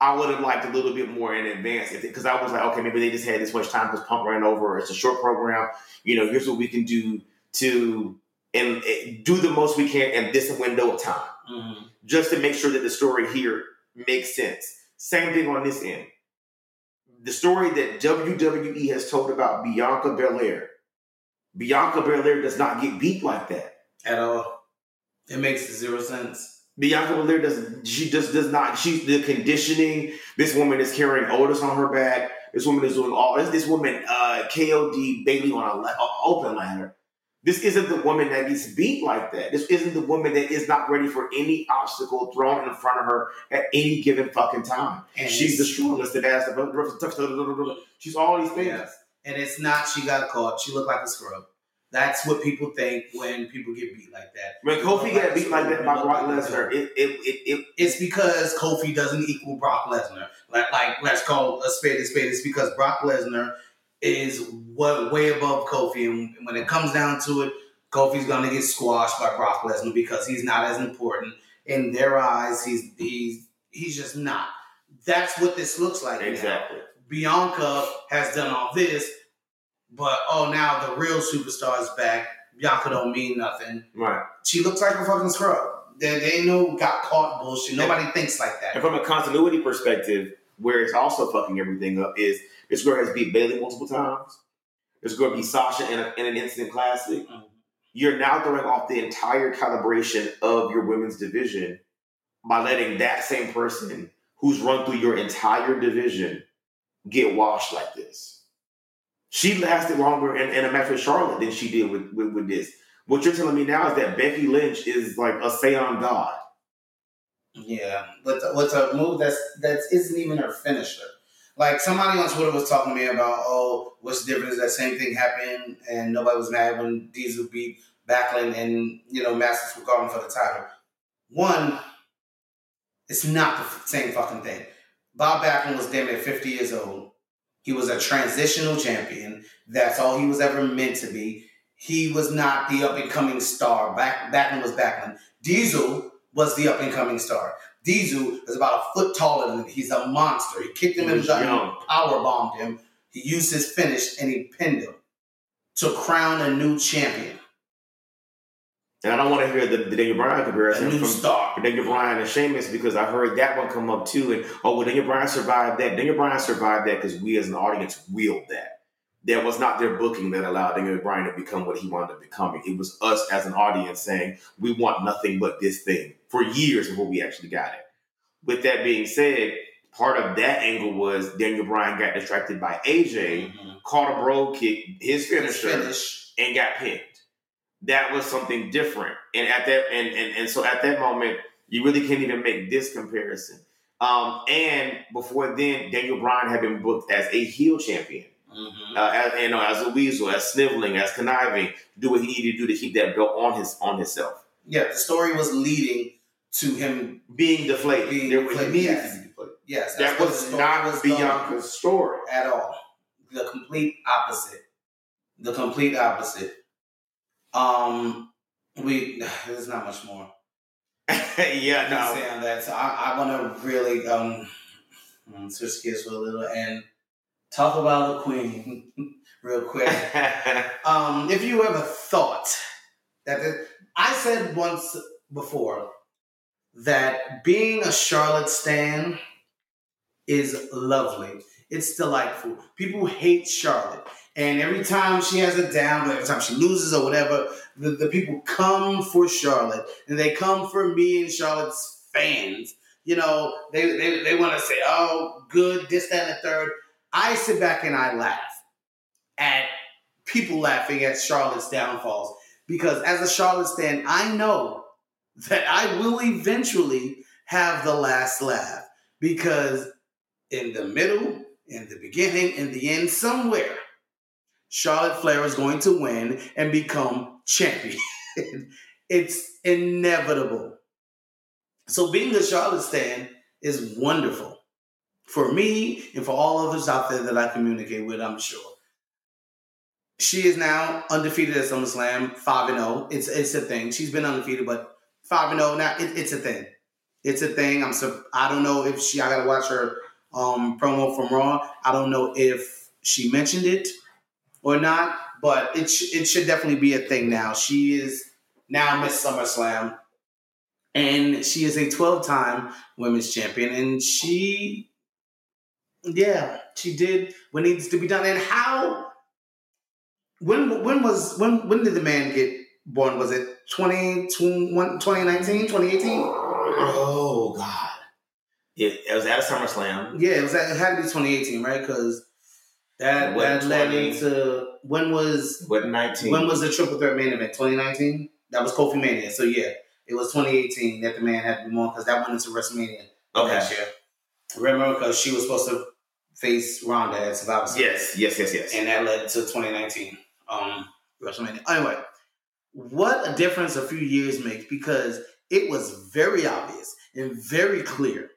I would have liked a little bit more in advance because I was like, okay, maybe they just had this much time because Punk ran over. It's a short program, you know. Here's what we can do to and, and do the most we can in this window of time, Mhm. just to make sure that the story here makes sense. Same thing on this end. The story that WWE has told about Bianca Belair. Bianca Belair does not get beat like that. At all. It makes zero sense. Bianca Belair does she just does not she the conditioning. This woman is carrying Otis on her back. This woman is doing all this. This woman uh, KOD Bayley on a, a open ladder. This isn't the woman that gets beat like that. This isn't the woman that is not ready for any obstacle thrown in front of her at any given fucking time. And She's the strongest and as the she's all these things. Yes. And it's not she got caught. She looked like a scrub. That's what people think when people get beat like that. When Kofi got beat like that by Brock Lesnar, it it it, it It's because Kofi doesn't equal Brock Lesnar. Like, like let's call a spade a spade. It's because Brock Lesnar is what way above Kofi, and when it comes down to it, Kofi's gonna get squashed by Brock Lesnar because he's not as important in their eyes. He's he's he's just not. That's what this looks like. now. exactly. Bianca has done all this, but oh, now the real superstar is back. Bianca don't mean nothing. Right. She looks like a fucking scrub. There, there ain't no got caught bullshit. Nobody thinks like that. And that. from a continuity perspective, where it's also fucking everything up is this girl has beat Bayley multiple times. This girl beat Sasha in, a, in an instant classic. Mhm. You're now throwing off the entire calibration of your women's division by letting that same person who's run through your entire division get washed like this. She lasted longer in, in a match with Charlotte than she did with, with, with this. What you're telling me now is that Becky Lynch is like a Saiyan God. Yeah, but the, what's a move that's that isn't even her finisher. Like somebody on Twitter was talking to me about, oh, what's the difference? That same thing happened, and nobody was mad when Diesel beat Backlund, and you know, Masters were calling for the title. One, it's not the same fucking thing. Bob Backlund was damn near fifty years old. He was a transitional champion. That's all he was ever meant to be. He was not the up and coming star. Back Backlund was Backlund. Diesel was the up and coming star. Diesel is about a foot taller than him. He's a monster. He kicked him in the gut, power bombed him. He used his finish and he pinned him to crown a new champion, And I don't want to hear the, the Daniel Bryan a comparison new from star. Daniel Bryan and Sheamus because I heard that one come up too. And oh, well, Daniel Bryan survived that. Daniel Bryan survived that because we as an audience willed that. That was not their booking that allowed Daniel Bryan to become what he wanted to become. It was us as an audience saying we want nothing but this thing for years before we actually got it. With that being said, part of that angle was Daniel Bryan got distracted by AJ, Mhm. caught a Brogue Kick, his His finisher, finish. and got pinned. That was something different. And at that and and, and so at that moment, you really can't even make this comparison. Um, and before then, Daniel Bryan had been booked as a heel champion, Mhm. uh, as, you know, as a weasel, as sniveling, as conniving, do what he needed to do to keep that belt on his on himself, Yeah, the story was leading to him. being deflated. Being there was deflated, needed yes. to be deflated. Yes, That that's what the was not was. Bianca's story. at all. The complete opposite. The complete opposite. Um, we there's not much more yeah, no. say on that. So I, I want to really um switch gears for a little and talk about the queen real quick. Um, if you ever thought that I said once before that being a Charlotte stan is lovely. It's delightful. People hate Charlotte. And every time she has a down, every time she loses or whatever, the, the people come for Charlotte. And they come for me and Charlotte's fans. You know, they, they, they want to say, oh, good, this, that, and the third. I sit back and I laugh at people laughing at Charlotte's downfalls. Because as a Charlotte stan, I know that I will eventually have the last laugh. Because in the middle, in the beginning, in the end, somewhere, Charlotte Flair is going to win and become champion. it's inevitable. So being a Charlotte stan is wonderful for me and for all others out there that I communicate with, I'm sure. She is now undefeated at SummerSlam, 5 and 0. It's it's a thing. She's been undefeated, but 5 and 0 now it, it's a thing. It's a thing. I'm so I don't know if she I got to watch her um, promo from Raw. I don't know if she mentioned it or not, but it sh- it should definitely be a thing now. She is now Miss SummerSlam, and she is a 12 time women's champion, and she, yeah, she did what needs to be done. And how? When when was when when did the man get born? Was it 20, 2019, 2018? Oh God. It, it was at a SummerSlam. Yeah, it was. It had to be 2018, right? Because that What, that led 20? into when was What nineteen? when was the triple threat main event? 2019. That was Kofi Mania. So yeah, it was 2018 that the man had to be born because that went into WrestleMania Okay. last year. Remember, because she was supposed to face Ronda at Survivor Series. Yes, yes, yes, yes. and that led to 2019 um, WrestleMania. Anyway, what a difference a few years makes because it was very obvious and very clear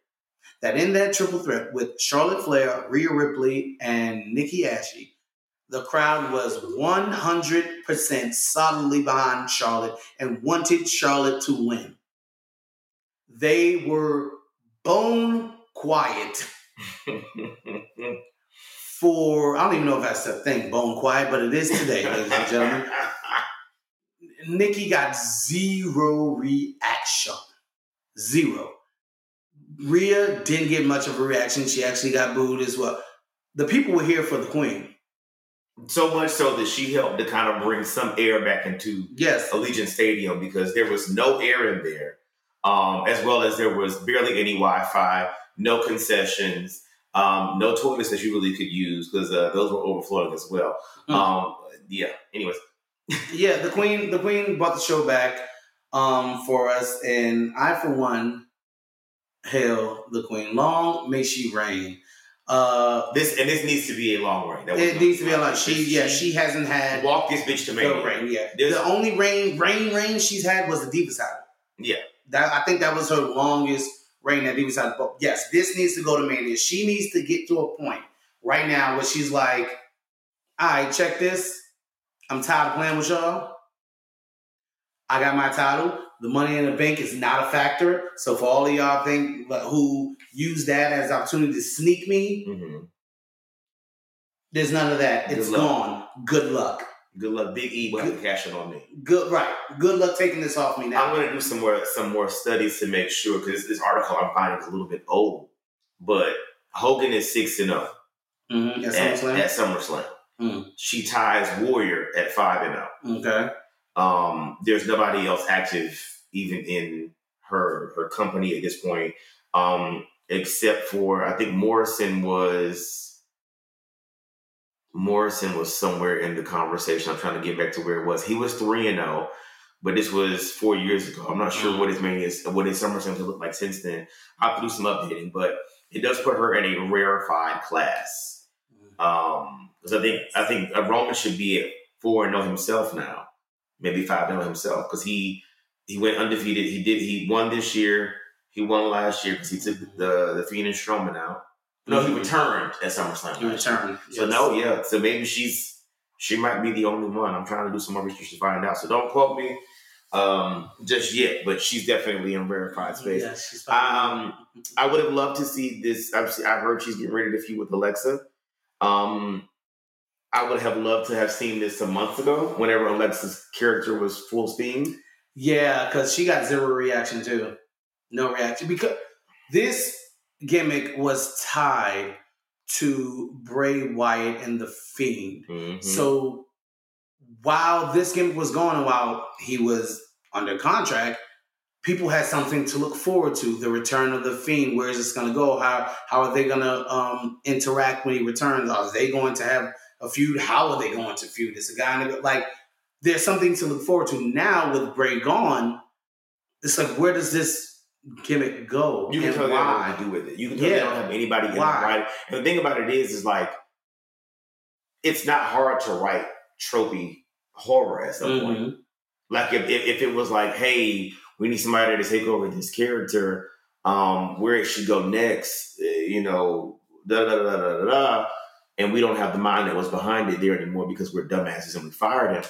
that in that triple threat with Charlotte Flair, Rhea Ripley, and Nikki Ashley, the crowd was 100% solidly behind Charlotte and wanted Charlotte to win. They were bone quiet for I don't even know if that's a thing, bone quiet, but it is today, ladies and gentlemen. Nikki got zero reaction. Zero. Rhea didn't get much of a reaction. She actually got booed as well. The people were here for the queen. so much so that she helped to kind of bring some air back into Yes. Allegiant Stadium because there was no air in there, um, as well as there was barely any Wi-Fi, no concessions, um, no toilets that you really could use because uh, those were overflowing as well. Mm. Um, yeah. Anyways, Yeah, the queen the queen brought the show back um, for us, and I for one hail the queen. Long may she reign. Uh, this and this needs to be a long reign. That it needs to be a long. She yeah, she hasn't had walk this bitch to the Mania. reign. Yeah, This- the only reign reign reign she's had was the Divas title. Yeah. That I think that was her longest reign at Divas title. But yes, this needs to go to Mania. She needs to get to a point right now where she's like, "All right, check this. I'm tired of playing with y'all. I got my title. The money in the bank is not a factor. So for all of y'all think who use that as opportunity to sneak me, Mhm. there's none of that. Good It's luck. gone. Good luck. Good luck. Big E have cash it on me. Good right. Good luck taking this off me now. I'm to do some more some more studies to make sure because this article I'm finding is a little bit old, but Hogan is six and zero Mm-hmm. At at, SummerSlam? at SummerSlam. Mm. She ties Warrior at five and zero. Okay. Um, there's nobody else active even in her her company at this point, um, except for I think Morrison was Morrison was somewhere in the conversation. I'm trying to get back to where it was. He was three and zero, but this was four years ago. I'm not sure what his main is, what his SummerSlam look like since then. To do some updating, but it does put her in a rarefied class. Um, because I think I think uh, Roman should be at four and zero himself now, maybe five and zero himself because he he went undefeated. He did he won this year. He won last year because he took the the Fiend and Strowman out. No, he Mhm. returned at SummerSlam. You return. So no, yeah. So maybe she's she might be the only one. I'm trying to do some more research to find out. So don't quote me um, just yet, but she's definitely in rarefied space. Yeah, she's. Um, I would have loved to see this. Obviously, I heard she's getting ready to feud with Alexa. Um, I would have loved to have seen this a month ago, whenever Alexa's character was full steam. Yeah, because she got zero reaction too. No reaction because this gimmick was tied to Bray Wyatt and the Fiend. Mhm. So while this gimmick was going and while he was under contract, people had something to look forward to. The return of the Fiend. Where is this going to go? How how are they going to um, interact when he returns? Are they going to have a feud? How are they going to feud? Is a guy in the- like there's something to look forward to now with Bray gone. It's like where does this gimmick go you can and tell they don't why? what to do with it. You can tell they don't have anybody in Why? right. And the thing about it is, is like it's not hard to write tropey horror at some point. Mhm. Like if, if if it was like, hey, we need somebody to take over this character, um, where it should go next, eh, you know, da da da da da and we don't have the mind that was behind it there anymore because we're dumbasses and we fired him.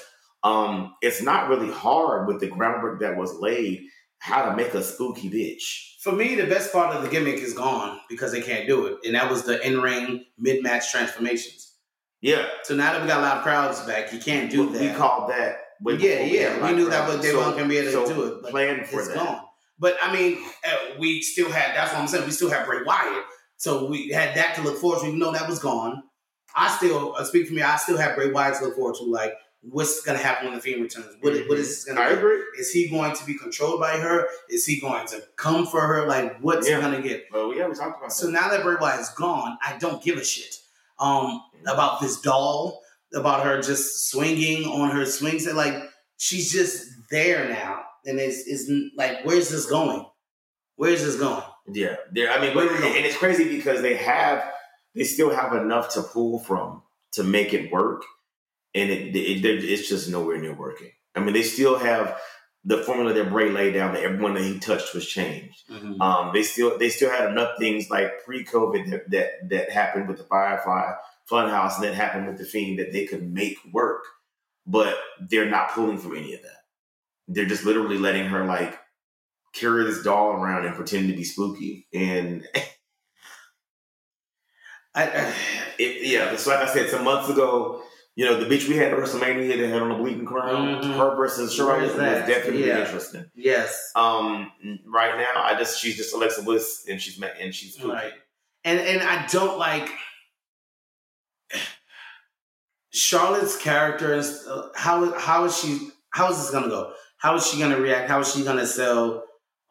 Um, it's not really hard with the groundwork that was laid how to make a spooky bitch. For me, the best part of the gimmick is gone because they can't do it, and that was the in-ring mid-match transformations. Yeah, So now that we got live crowds back, you can't do we, that. we called that. Way yeah, yeah, we knew that was they weren't gonna be able to so do it. But plan for it's that. gone. But I mean, uh, we still had. That's what I'm saying. We still had Bray Wyatt, so we had that to look forward to. Even though that was gone, I still uh, speak for me. I still have Bray Wyatt to look forward to. Like, what's gonna happen when the Fiend returns? What, what is? I be? agree. Is he going to be controlled by her? Is he going to come for her? Like, what's Yeah. he gonna get? Well, yeah, we talked about So that. now that Bray Wyatt is gone, I don't give a shit um, about this doll, about her just swinging on her swing set. Like she's just there now, and it's, it's like, where's this going? Where's this going? Yeah, there. I mean, but, and it's crazy because they have, they still have enough to pull from to make it work, and it, it they're- it's just nowhere near working. I mean, they still have the formula that Bray laid down that everyone that he touched was changed. Um, they still they still had enough things like pre-COVID that that, that happened with the Firefly Funhouse and that happened with the Fiend that they could make work, but they're not pulling from any of that. They're just literally letting her like carry this doll around and pretend to be spooky. And I, I, it, yeah, so like I said, some months ago, you know, the bitch we had at WrestleMania that had on the bleeding crown, Mhm. her versus Charlotte was definitely Yeah. interesting. yes, Um, right now, I just she's just Alexa Bliss and she's and she's spooky. right. And and I don't like Charlotte's character. Is, uh, how how is she? How is this gonna go? How is she gonna react? How is she gonna sell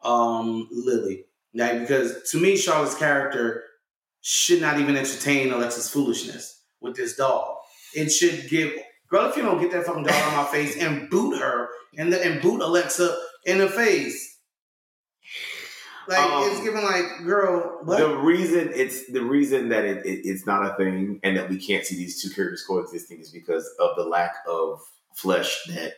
um, Lilly? Like because to me, Charlotte's character should not even entertain Alexa's foolishness with this doll. It should give girl if you don't get that fucking doll on my face and boot her and the, and boot Alexa in the face. Like Um, it's given like girl what? The reason it's the reason that it, it, it's not a thing and that we can't see these two characters coexisting is because of the lack of flesh that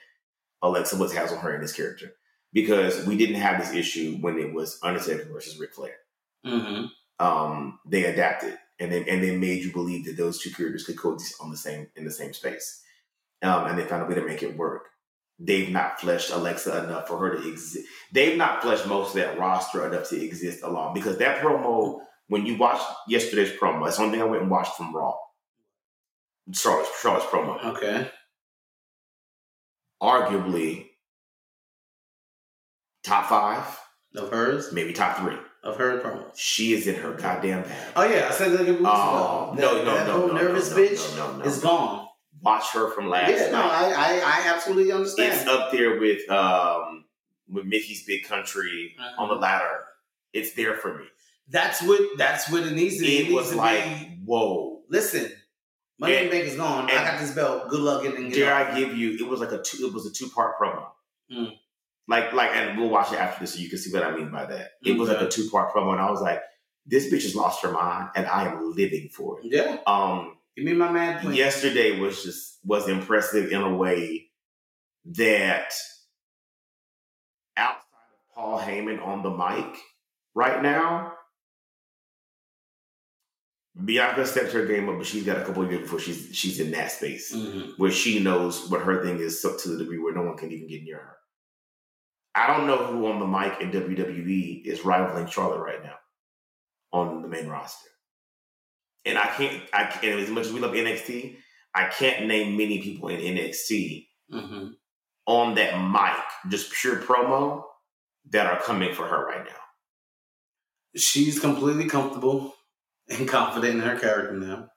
Alexa Bliss has on her in this character. Because we didn't have this issue when it was Undertaker versus Ric Flair. mm-hmm. Um, they adapted and they and they made you believe that those two characters could coexist on the same in the same space. Um, and they found a way to make it work. They've not fleshed Alexa enough for her to exist. They've not fleshed most of that roster enough to exist alone because that promo, when you watched yesterday's promo, that's one thing I went and watched from Raw. Charlotte's, Charlotte's promo. Okay. Arguably top five, Of hers? maybe top three. Of her promos. She is in her goddamn bag. Oh yeah, I said that a weeks Oh, ago. no, That- no, that no, no, nervous no, no, bitch no, no, no. is gone. Watch her from last yeah, no, night. I, I, I absolutely understand. it's up there with um with Mickey's Big Country Uh-huh. on the ladder. It's there for me. that's what that's what it needs to be. It needs was like, be, whoa. listen, Money And- Bank is gone. I got this belt. Good luck getting it. Dare. I give you? It was like a two. It was a two part promo. Mm. Like like, and we'll watch it after this so you can see what I mean by that. It was like a two part promo, and I was like, this bitch has lost her mind, and I am living for it. Yeah, Um, give me my man. Plan. yesterday was just was impressive in a way that outside of Paul Heyman on the mic right now, Bianca stepped her game up, but she's got a couple of years before she's she's in that space Mhm. where she knows what her thing is so, to the degree where no one can even get near her. I don't know who on the mic in WWE is rivaling Charlotte right now on the main roster. And I can't, I can't, as much as we love NXT, I can't name many people in NXT Mhm. on that mic, just pure promo, that are coming for her right now. She's completely comfortable and confident in her character now.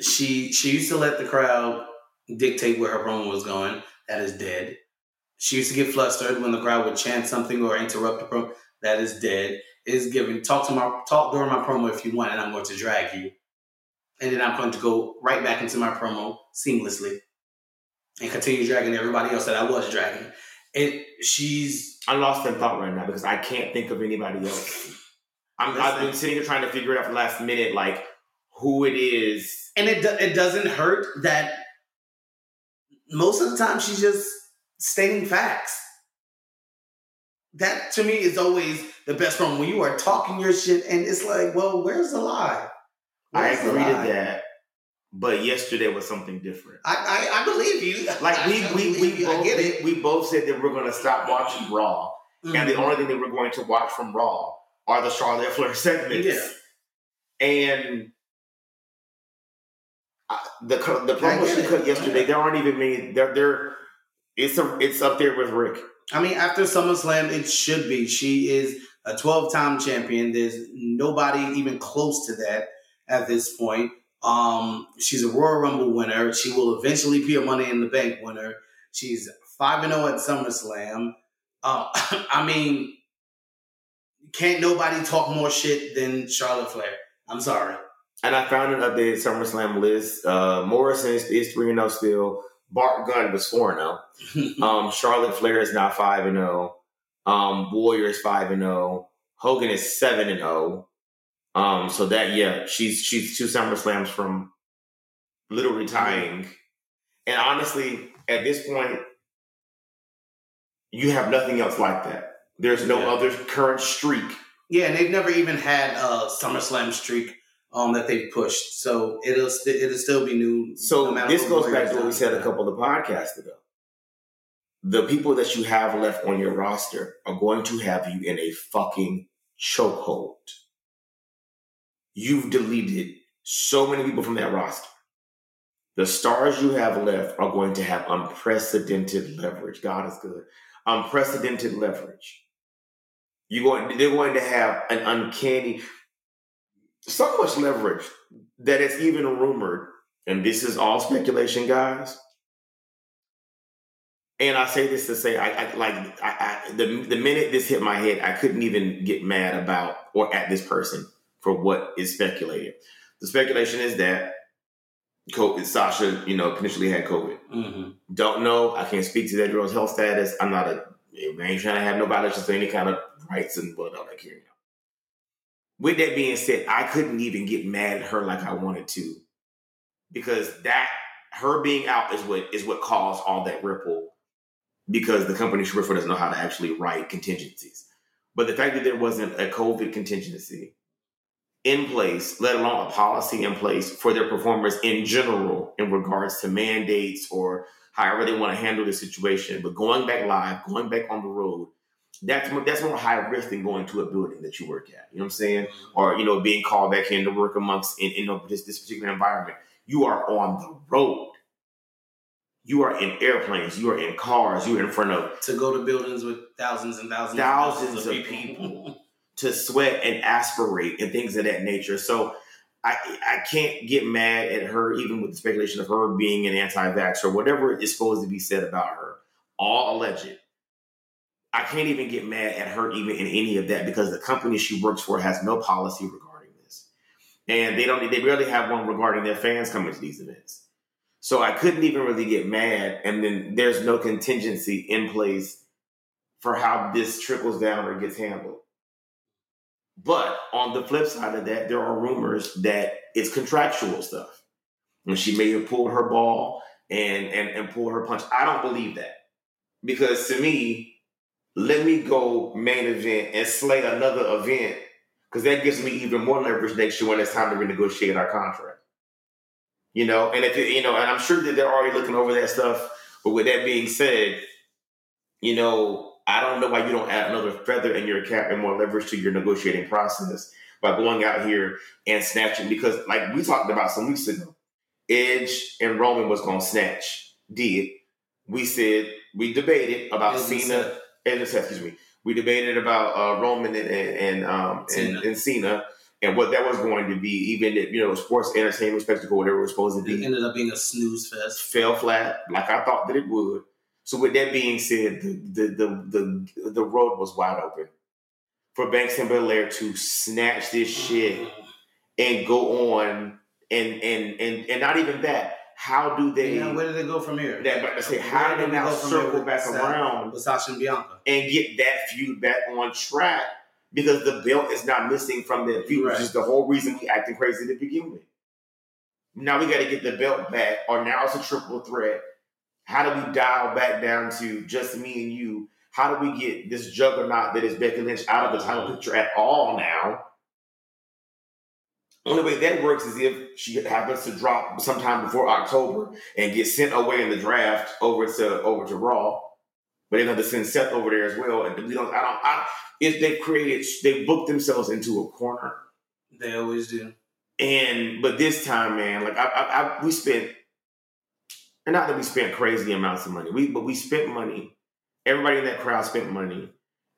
She she used to let the crowd dictate where her promo was going. That is dead. She used to get flustered when the crowd would chant something or interrupt the promo. That is dead. Is given. talk to my talk during my promo if you want, and I'm going to drag you, and then I'm going to go right back into my promo seamlessly, and continue dragging everybody else that I was dragging. It she's I'm lost in thought right now because I can't think of anybody else. I'm, I've been sitting here trying to figure it out for the last minute, like who it is. And it do- it doesn't hurt that most of the time she's just stating facts. That to me is always the best one when you are talking your shit and it's like, well, where's the lie? I Where's the agree to that, but yesterday was something different. I, I I believe you. Like we I we we you. I both, get it. we, we both said that we're going to stop watching Raw, and the Mhm. only thing that we're going to watch from Raw are the Charlotte Flair segments. Yeah. And uh, the the I promo she cut yesterday, there aren't even many. They're they're it's a, it's up there with Ric. I mean, after SummerSlam, it should be. She is a 12 time champion. There's nobody even close to that at this point. Um, she's a Royal Rumble winner. She will eventually be a Money in the Bank winner. She's 5 and 0 at SummerSlam. Uh, I mean, can't nobody talk more shit than Charlotte Flair. I'm sorry. And I found an updated SummerSlam list. Uh, Morrison is, is three and zero still. Bart Gunn was four and zero. Um, Charlotte Flair is now five and zero. Um, Warrior is five and zero. Hogan is seven and zero. Um, so that yeah, she's she's two SummerSlams from literally tying. And honestly, at this point, you have nothing else like that. There's no Yeah. other current streak. Yeah, and they've never even had a SummerSlam streak um, that they've pushed. So it'll st- it'll still be new. So no this goes back to what we said a couple of podcasts ago. The people that you have left on your roster are going to have you in a fucking chokehold. You've deleted so many people from that roster. The stars you have left are going to have unprecedented leverage. God is good. Unprecedented leverage. You're going, they're going to have an uncanny, so much leverage that it's even rumored, and this is all speculation, guys. And I say this to say, I, I like I, I, the the minute this hit my head, I couldn't even get mad about or at this person for what is speculated. The speculation is that COVID, Sasha, you know, potentially had COVID. Mhm. Don't know. I can't speak to that girl's health status. I'm not a. I ain't trying to have no violations of any kind of rights and what all that out. With that being said, I couldn't even get mad at her like I wanted to, because that her being out is what is what caused all that ripple. Because the company she doesn't know how to actually write contingencies, but the fact that there wasn't a COVID contingency in place, let alone a policy in place for their performers in general in regards to mandates or however they want to handle the situation. But going back live, going back on the road, that's more, that's more high risk than going to a building that you work at. You know what I'm saying? Mm-hmm. Or you know, being called back in to work amongst in, in this, this particular environment. You are on the road. You are in airplanes. You are in cars. You are in front of To go to buildings with thousands and thousands, Thousands and of people. to sweat and aspirate and things of that nature. So I I can't get mad at her, even with the speculation of her being an anti-vax or whatever is supposed to be said about her, all alleged. I can't even get mad at her even in any of that because the company she works for has no policy regarding this, and they don't. They barely have one regarding their fans coming to these events. So I couldn't even really get mad, and then there's no contingency in place for how this trickles down or gets handled. But on the flip side of that, there are rumors that it's contractual stuff. And she may have pulled her ball and, and, and pulled her punch. I don't believe that. Because to me, let me go main event and slay another event because that gives me even more leverage next year when it's time to renegotiate our contract. You know, and if it, you know, and I'm sure that they're already looking over that stuff. But with that being said, you know, I don't know why you don't add another feather in your cap and more leverage to your negotiating process by going out here and snatching. Because, like we talked about some weeks ago, Edge and Roman was going to snatch. Did we said we debated about Cena Excuse me, we debated about uh, Roman and and and, um, and, Cena. and Cena and what that was going to be. Even if, you know, sports entertainment spectacle, whatever it was supposed to be. It ended up being a snooze fest. fell flat like I thought that it would. So with that being said, the the the the, the road was wide open for Banks and Belair to snatch this shit and go on and and and and not even that. How do they? Where did they go from here? that, but I say, how do they now circle back Seth- around with Sasha and Bianca? and get that feud back on track? Because the belt is not missing from that feud, which is the whole reason we acting crazy to begin with. Now we got to get the belt back, or now it's a triple threat. How do we dial back down to just me and you? How do we get this juggernaut that is Becky Lynch out of the title picture at all now? Only way that works is if she happens to drop sometime before October and get sent away in the draft over to over to Raw. But they're going to send Seth over there as well, and we don't. I don't. I, if they created, they booked themselves into a corner. They always do. And but this time, man, like I, I, I we spent, and not that we spent crazy amounts of money, we but we spent money. Everybody in that crowd spent money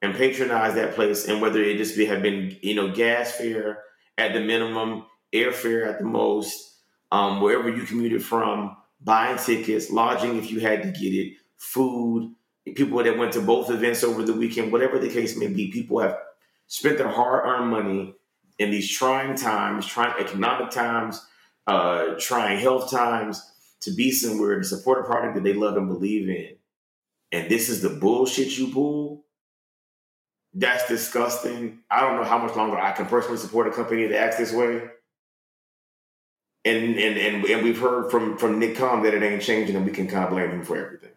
and patronized that place, and whether it just be, have been you know gas fare at the minimum, airfare at the most, um, wherever you commuted from, buying tickets, lodging if you had to get it, food. People that went to both events over the weekend, whatever the case may be, people have spent their hard-earned money in these trying times, trying economic times, uh, trying health times, to be somewhere to support a product that they love and believe in. And this is the bullshit you pull. That's disgusting. I don't know how much longer I can personally support a company that acts this way. And and and, and we've heard from from Nick Khan that it ain't changing, and we can kind of blame him for everything.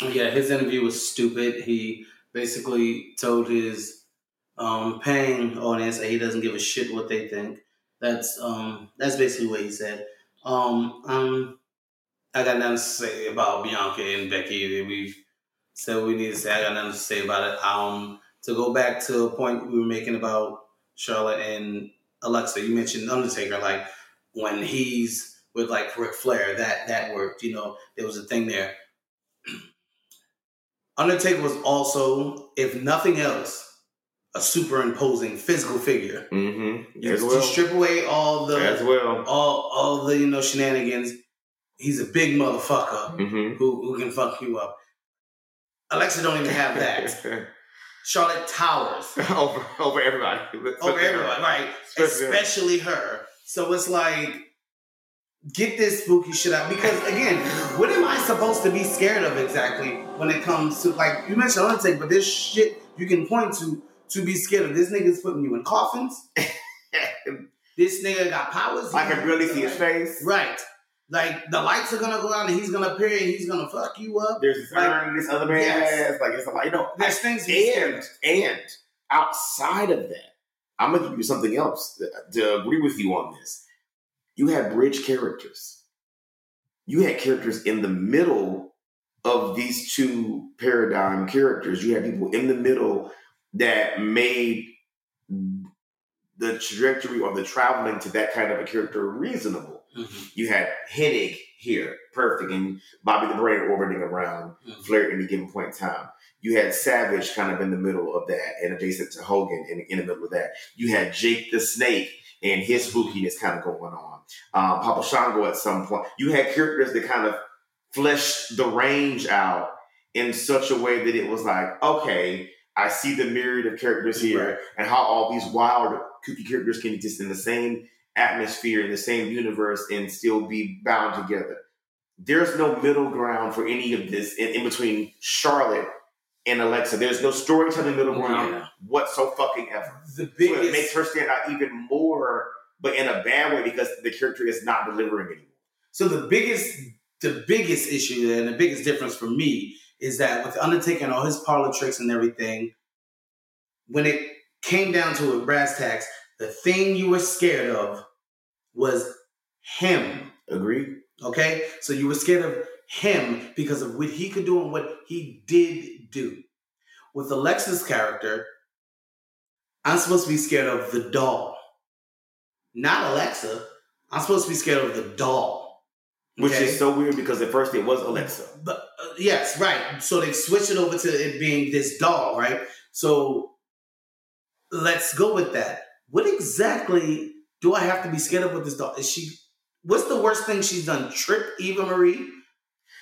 Yeah, his interview was stupid. He basically told his um, paying audience that he doesn't give a shit what they think. That's um, that's basically what he said. Um, um, I got nothing to say about Bianca and Becky. We've what we need to say. I got nothing to say about it. Um, to go back to a point we were making about Charlotte and Alexa, you mentioned Undertaker, like when he's with like Ric Flair, that that worked. You know, there was a thing there. Undertaker was also, if nothing else, a superimposing physical figure. Mm-hmm. As well. strip away all the As well. all all the you know shenanigans. He's a big motherfucker Mm-hmm. who who can fuck you up. Alexa don't even have that. Charlotte towers over over everybody. over everyone, right? Especially her. Especially her. So it's like, get this spooky shit out. Because again, what am I supposed to be scared of exactly when it comes to like you mentioned Undertaker, but this shit you can point to to be scared of. This nigga's putting you in coffins. This nigga got powers. I can really see his face. Right. Like the lights are gonna go out and he's gonna appear and he's gonna fuck you up. There's this Like, urn this other man yes. Like it's like you know. There's things And and outside of that, I'm gonna give you something else to, to agree with you on this. You had bridge characters. You had characters in the middle of these two paradigm characters. You had people in the middle that made the trajectory or the traveling to that kind of a character reasonable. Mhm. You had Hennig here, perfect, and Bobby the Brain orbiting around Mhm. Flair at any given point in time. You had Savage kind of in the middle of that and adjacent to Hogan in, in the middle of that. You had Jake the Snake and his spookiness kind of going on. Um, Papa Shango at some point. You had characters that kind of fleshed the range out in such a way that it was like, okay, I see the myriad of characters here Right. and how all these wild, kooky characters can exist in the same atmosphere, in the same universe, and still be bound together. There's no middle ground for any of this in, in between Charlotte and Alexa. There's no storytelling middle ground Yeah. what so fucking ever. The So biggest it makes her stand out even more, but in a bad way because the character is not delivering anymore. So the biggest, the biggest issue and the biggest difference for me is that with Undertaker and all his parlor tricks and everything, when it came down to it, brass tacks, the thing you were scared of was him. Agreed? Okay, so you were scared of him because of what he could do and what he did do. With Alexa's character, I'm supposed to be scared of the doll, not Alexa. I'm supposed to be scared of the doll. Which is so weird because at first it was Alexa. But uh, yes, right. So they've switched it over to it being this doll, right? So let's go with that. What exactly do I have to be scared of with this doll? Is she? What's the worst thing she's done? Trip Eva Marie?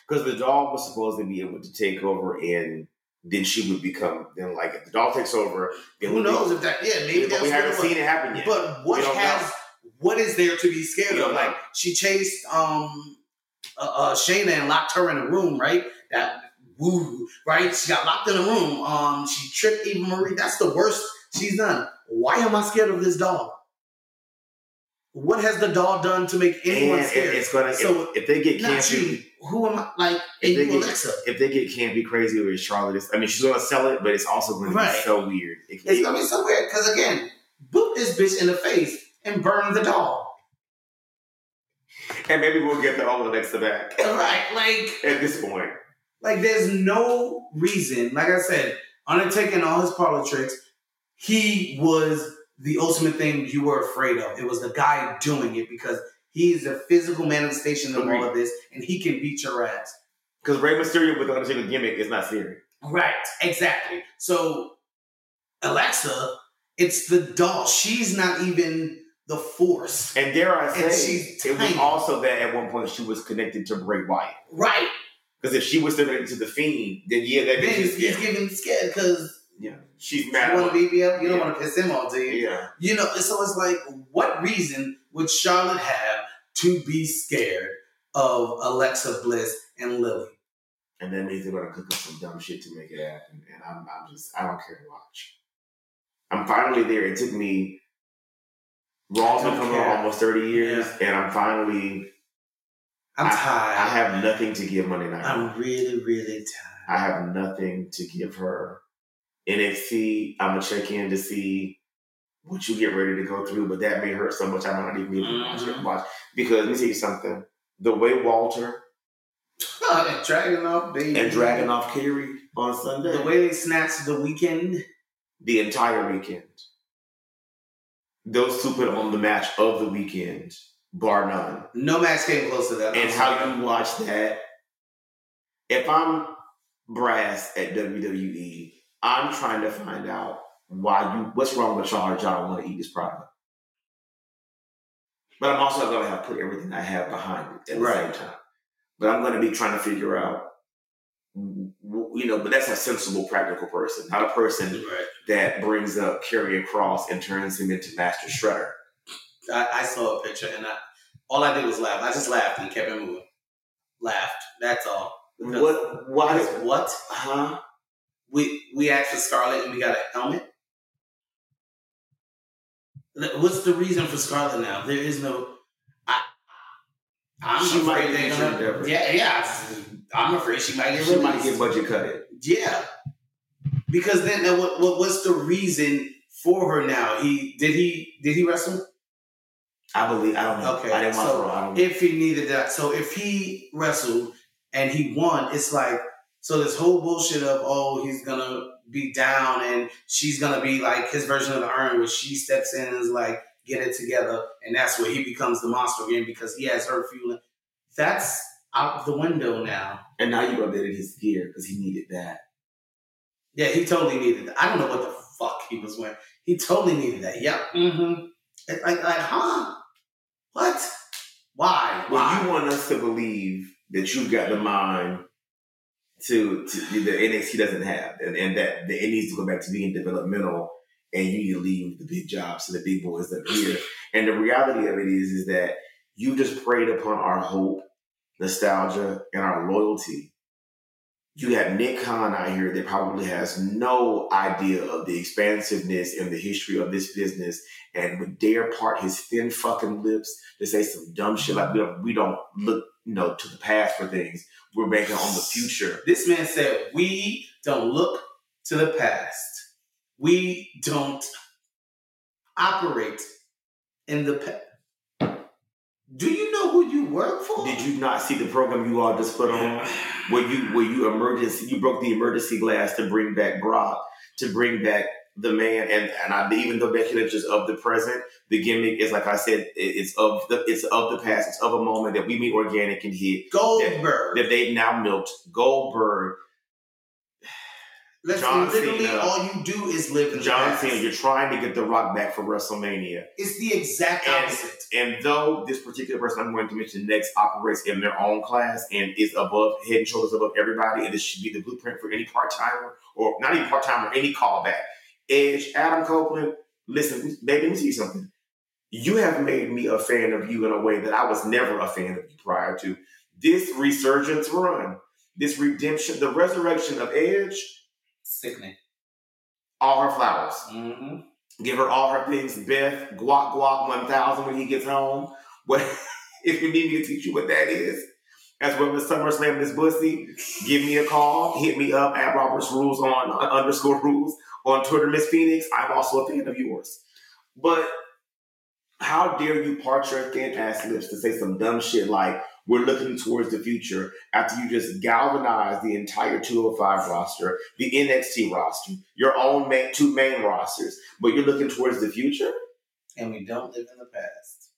Because the doll was supposed to be able to take over and then she would become, then like if the doll takes over, then Who knows if that? Yeah, maybe but that's we haven't seen it happen yet. But what has? know. What is there to be scared of? don't Like she chased um uh, uh Shayna and locked her in a room, right? That woo, right? She got locked in a room. Um, she tripped Eva Marie. That's the worst she's done. Why am I scared of this dog? What has the doll done to make anyone and scared? it- it's gonna so if, if they get campy, you. Who am I? Like, if they get Alexa. if they get campy crazy with Charlotte, I mean she's gonna sell it, but it's also going to Right. be so weird. It- It's gonna be so weird because again, boot this bitch in the face and burn the doll. and maybe we'll get the old Alexa back Right? Like, at this point. like there's no reason. Like I said, Undertaker and all his parlor tricks, he was the ultimate thing you were afraid of. It was the guy doing it because he's a physical manifestation of all of this, and he can beat your ass. Because Rey Mysterio with the Undertaker gimmick is not serious. Right, exactly. So Alexa, it's the doll. She's not even the force. And dare I say, it was also that at one point she was connected to Bray Wyatt. Right. Because if she was connected to the Fiend, then yeah, that Then means he's, getting scared because yeah, she's mad. you want to beat me up. You don't Yeah. want to piss him off, do you? yeah, You know, so it's like, what reason would Charlotte have to be scared of Alexa Bliss and Lilly? and that means they're gonna cook up some dumb shit to make it happen. And I'm, I'm just, I don't care to watch. I'm finally there. It took me. Raw's been coming on almost 30 years, and I'm finally. I'm I- tired. I have nothing to give Monday Night. I'm really, really tired. I have nothing to give her. NXT, I'm gonna check in to see what you get ready to go through, but that may hurt so much I might not even be able to watch it. Mm-hmm. Watch because let me tell you something. The way Walter and Dragunov, baby. and Dragunov Kerry on Sunday, The way they snatched the weekend. the entire weekend, those two put on the match of the weekend, bar none. No match came close to that. And how sorry. you watch that? If I'm brass at WWE, I'm trying to find out why you what's wrong with y'all or y'all want to eat this product. But I'm also gonna have to put everything I have behind it at the Right. same time. But I'm gonna be trying to figure out you know, but that's a sensible, practical person, not a person Right. that brings up Karrion Cross and turns him into Master Shredder. I, I saw a picture and I, all I did was laugh. I just laughed and kept it moving. Laughed. That's all. What? Why? Because what? Huh? We we asked for Scarlett and we got a helmet. What's the reason for Scarlett now? There is no. I. I'm She might afraid get they're future gonna. Yeah, yeah. I'm afraid she might get She might get budget cut it. Yeah, because then what, what? What's the reason for her now? He did he did he wrestle? I believe. I don't know. Okay, I didn't watch so Raw. Don't. if he needed that. So if he wrestled and he won, it's like so this whole bullshit of oh he's gonna be down and she's gonna be like his version of the urn where she steps in and is like get it together and that's where he becomes the monster again because he has her feeling. That's out the window now. and now you updated his gear because he needed that. Yeah, he totally needed that. I don't know what the fuck he was wearing. He totally needed that. Yep. Mm-hmm. Like like huh? What? Why? Well, you want us to believe that you've got the mind to, to the NXT doesn't have, and, and that, it needs to go back to being developmental, and you need to leave the big jobs to the big boys up here. and the reality of it is, is that you just preyed upon our hope, nostalgia, and our loyalty. You have Nick Khan out here that probably has no idea of the expansiveness and the history of this business, and would dare part his thin fucking lips to say some dumb shit like we don't we don't look you know to the past for things. We're banking on the future. This man said, We don't look to the past. We don't operate in the past. Do you know who you work for? Did you not see the program you all just put on where you where you emergency you broke the emergency glass to bring back Brock to bring back the man and and I, even though Becky Lynch is of the present, the gimmick is like I said, it's of the it's of the past, it's of a moment that we meet organic and hit Goldberg. that they've now milked. Goldberg, Let's John literally Cena. all you do is live in the John past. Cena, you're trying to get The Rock back for WrestleMania. It's the exact And- opposite. And though this particular person I'm going to mention next operates in their own class and is above head and shoulders above everybody, and this should be the blueprint for any part timer or not even part timer, any callback. Edge, Adam Copeland, listen, baby, let me tell you something. You have made me a fan of you in a way that I was never a fan of you prior to. This resurgence run, this redemption, the resurrection of Edge, Sickening. all her flowers. Mm-hmm. Give her all her things, Beth, guac guac 1000 when he gets home. What if you need me to teach you what that is? As well as SummerSlam this pussy, give me a call. Hit me up at Robert's Rules on uh, underscore rules on Twitter, Miss Phoenix. I'm also a fan of yours. But how dare you part your thin ass lips to say some dumb shit like we're looking towards the future after you just galvanize the entire 205 roster, the NXT roster, your own main, two main rosters, but you're looking towards the future? And we don't live in the past.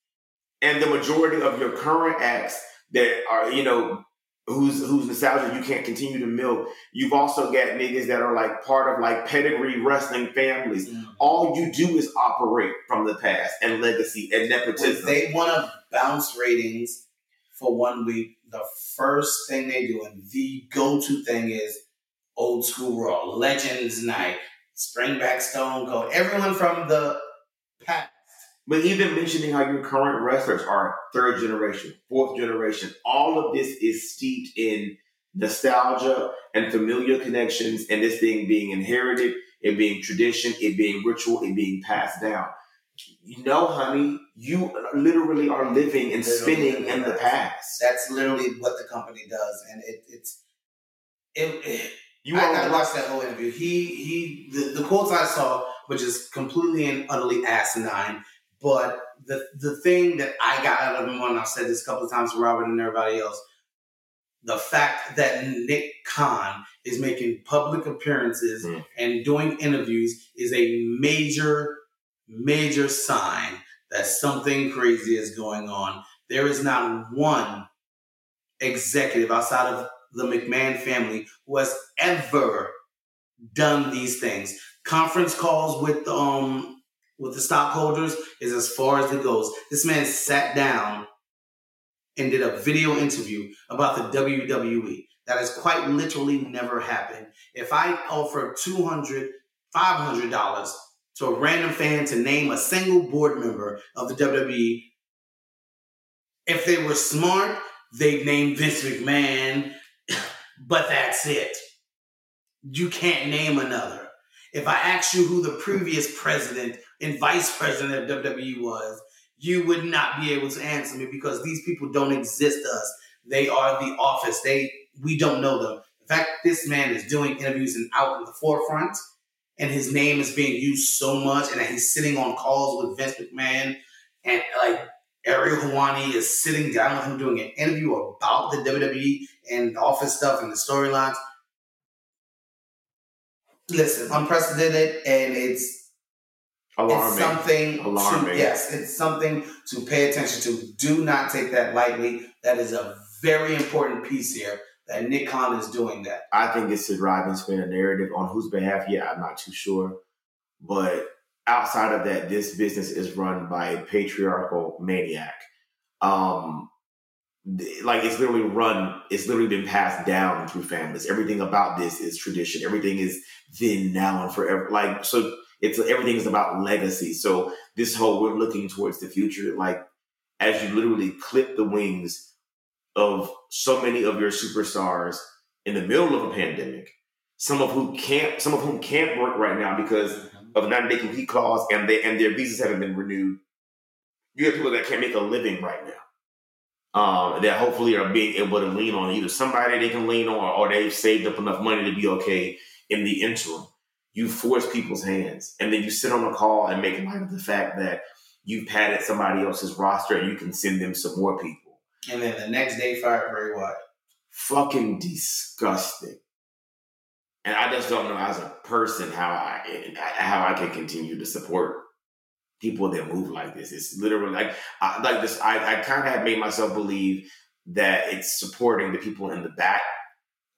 And the majority of your current acts that are, you know, whose whose nostalgia you can't continue to milk. You've also got niggas that are like part of like pedigree wrestling families. Mm. All you do is operate from the past and legacy and When nepotism. they want to bounce ratings for one week, the first thing they do and the go-to thing is old school Raw, Legends Night, Spring Back Stone Cold, everyone from the. But even mentioning how your current wrestlers are third generation, fourth generation, all of this is steeped in nostalgia and familiar connections, and this thing being inherited, it being tradition, it being ritual, it being passed down. You know, honey, you literally are living and spinning in the past. That's literally what the company does, and it, it's. It, it, You I gotta watch that whole interview. He he the, the quotes I saw were just completely and utterly asinine. But the the thing that I got out of him, and I've said this a couple of times to Robert and everybody else, the fact that Nick Khan is making public appearances Mm. and doing interviews is a major, major sign that something crazy is going on. There is not one executive outside of the McMahon family who has ever done these things. Conference calls with um with the stockholders is as far as it goes. This man sat down and did a video interview about the WWE. That has quite literally never happened. If I offer $200, $500 to a random fan to name a single board member of the WWE, if they were smart, they'd name Vince McMahon, but that's it. You can't name another. If I asked you who the previous president and vice president of WWE was, you would not be able to answer me because these people don't exist to us. They are the office. They we don't know them. In fact, this man is doing interviews and out in the forefront, and his name is being used so much, and he's sitting on calls with Vince McMahon, and like Ariel Helwani is sitting down with him doing an interview about the WWE and the office stuff and the storylines. Listen, unprecedented, and it's alarming. it's something Alarming. to yes, it's something to pay attention to. Do not take that lightly. That is a very important piece here that Nick Khan is doing that. I think it's to drive and spin a narrative on whose behalf yet. I'm not too sure. But outside of that, this business is run by a patriarchal maniac. Um, like it's literally run, it's literally been passed down through families. Everything about this is tradition. Everything is then, now, and forever. Like, so it's everything is about legacy. So this whole we're looking towards the future, like as you literally clip the wings of so many of your superstars in the middle of a pandemic, some of who can't, some of whom can't work right now because of non compete clause and they and their visas haven't been renewed. You have people that can't make a living right now. Um, that hopefully are being able to lean on either somebody they can lean on or they've saved up enough money to be okay in the interim. You force people's hands and then you sit on a call and make light of the fact that you've padded somebody else's roster and you can send them some more people And then the next day, fire Bray Wyatt. fucking disgusting. And I just don't know as a person how I how I can continue to support people that move like this. It's literally like I, like this. I, I kind of have made myself believe that it's supporting the people in the back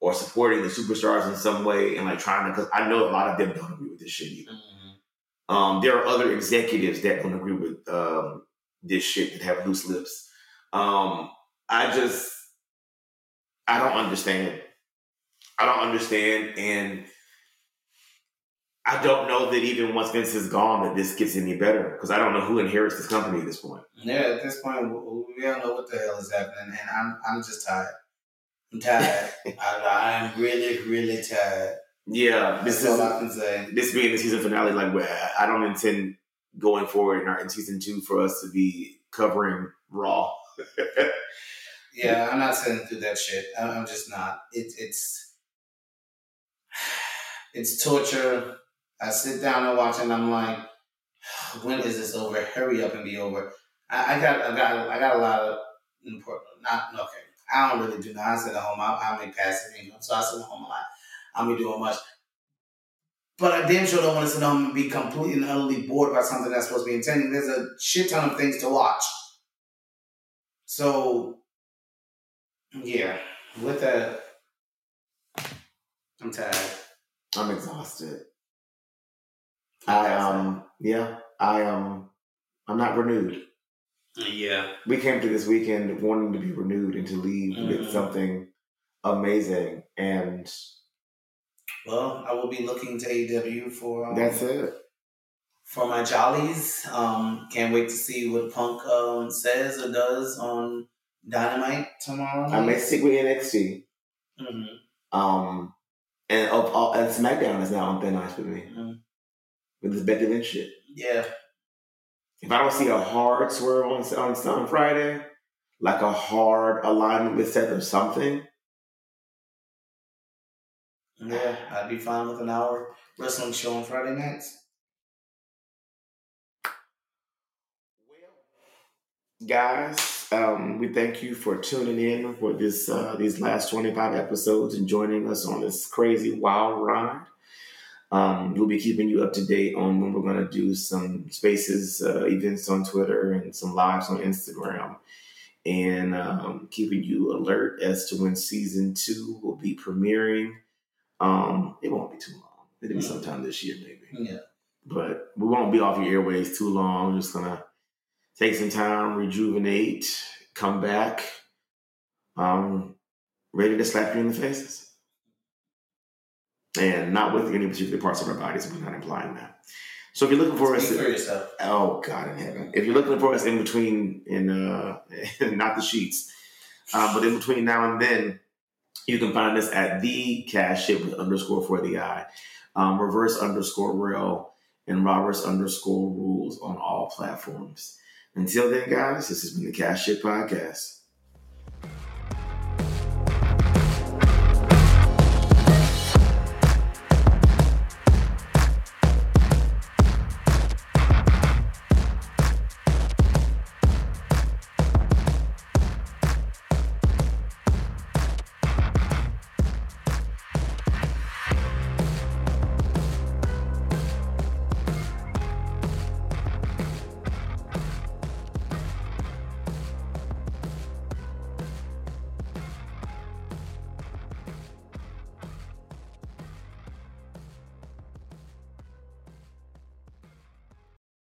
or supporting the superstars in some way and like trying to because I know a lot of them don't agree with this shit either. Um, there are other executives that don't agree with um, this shit that have loose lips. Um, I just, I don't understand. I don't understand, and I don't know that even once Vince is gone, that this gets any better because I don't know who inherits this company at this point. Yeah, at this point, we we don't know what the hell is happening, and I'm I'm just tired. I'm tired. I, I'm really, really tired. Yeah, this That's is all I can say. this being the season finale. Like, where I don't intend going forward in, our, in season two for us to be covering Raw. Yeah, I'm not sitting through that shit. I'm just not. It, it's it's torture. I sit down and watch, and I'm like, when is this over? Hurry up and be over. I, I got, I got, I got a lot of important. Not okay. I don't really do. I sit at home. I, I make passive income, so I sit at home a lot. I'm be doing much. But I damn sure don't want to sit home and be completely and utterly bored by something that's supposed to be entertaining. There's a shit ton of things to watch. So yeah, with that, I'm tired. I'm exhausted. I um yeah I um I'm not renewed. Yeah, We came to this weekend wanting to be renewed and to leave with Mhm. something amazing, and well, I will be looking to AEW for um, that's it. for my jollies. Um, can't wait to see what Punk um says or does on Dynamite tomorrow. I may stick with NXT. hmm Um, and all, and SmackDown is now on thin ice with me Mhm. with this Becky Lynch shit. Yeah, If I don't see a hard swerve on on, on Friday, like a hard alignment with Seth or something, yeah, I'd be fine with an hour wrestling show on Friday nights. guys, um, we thank you for tuning in for this uh, these last twenty five episodes and joining us on this crazy wild ride. Um, we'll be keeping you up to date on when we're going to do some spaces, uh, events on Twitter, and some lives on Instagram, and um, keeping you alert as to when season two will be premiering. Um, it won't be too long. It'll be sometime this year, maybe Yeah, but we won't be off your airways too long. We're just gonna take some time, rejuvenate, come back, um, ready to slap you in the faces. And not with any particular parts of our bodies, we're not implying that. So if you're looking for us, for yourself. oh God in heaven, if you're looking for us in between, in uh, not the sheets, uh, but in between now and then, you can find us at the Cash Shit with underscore for the eye, um, reverse underscore real, and Roberts underscore rules on all platforms. Until then, guys, this has been the Cash Shit Podcast.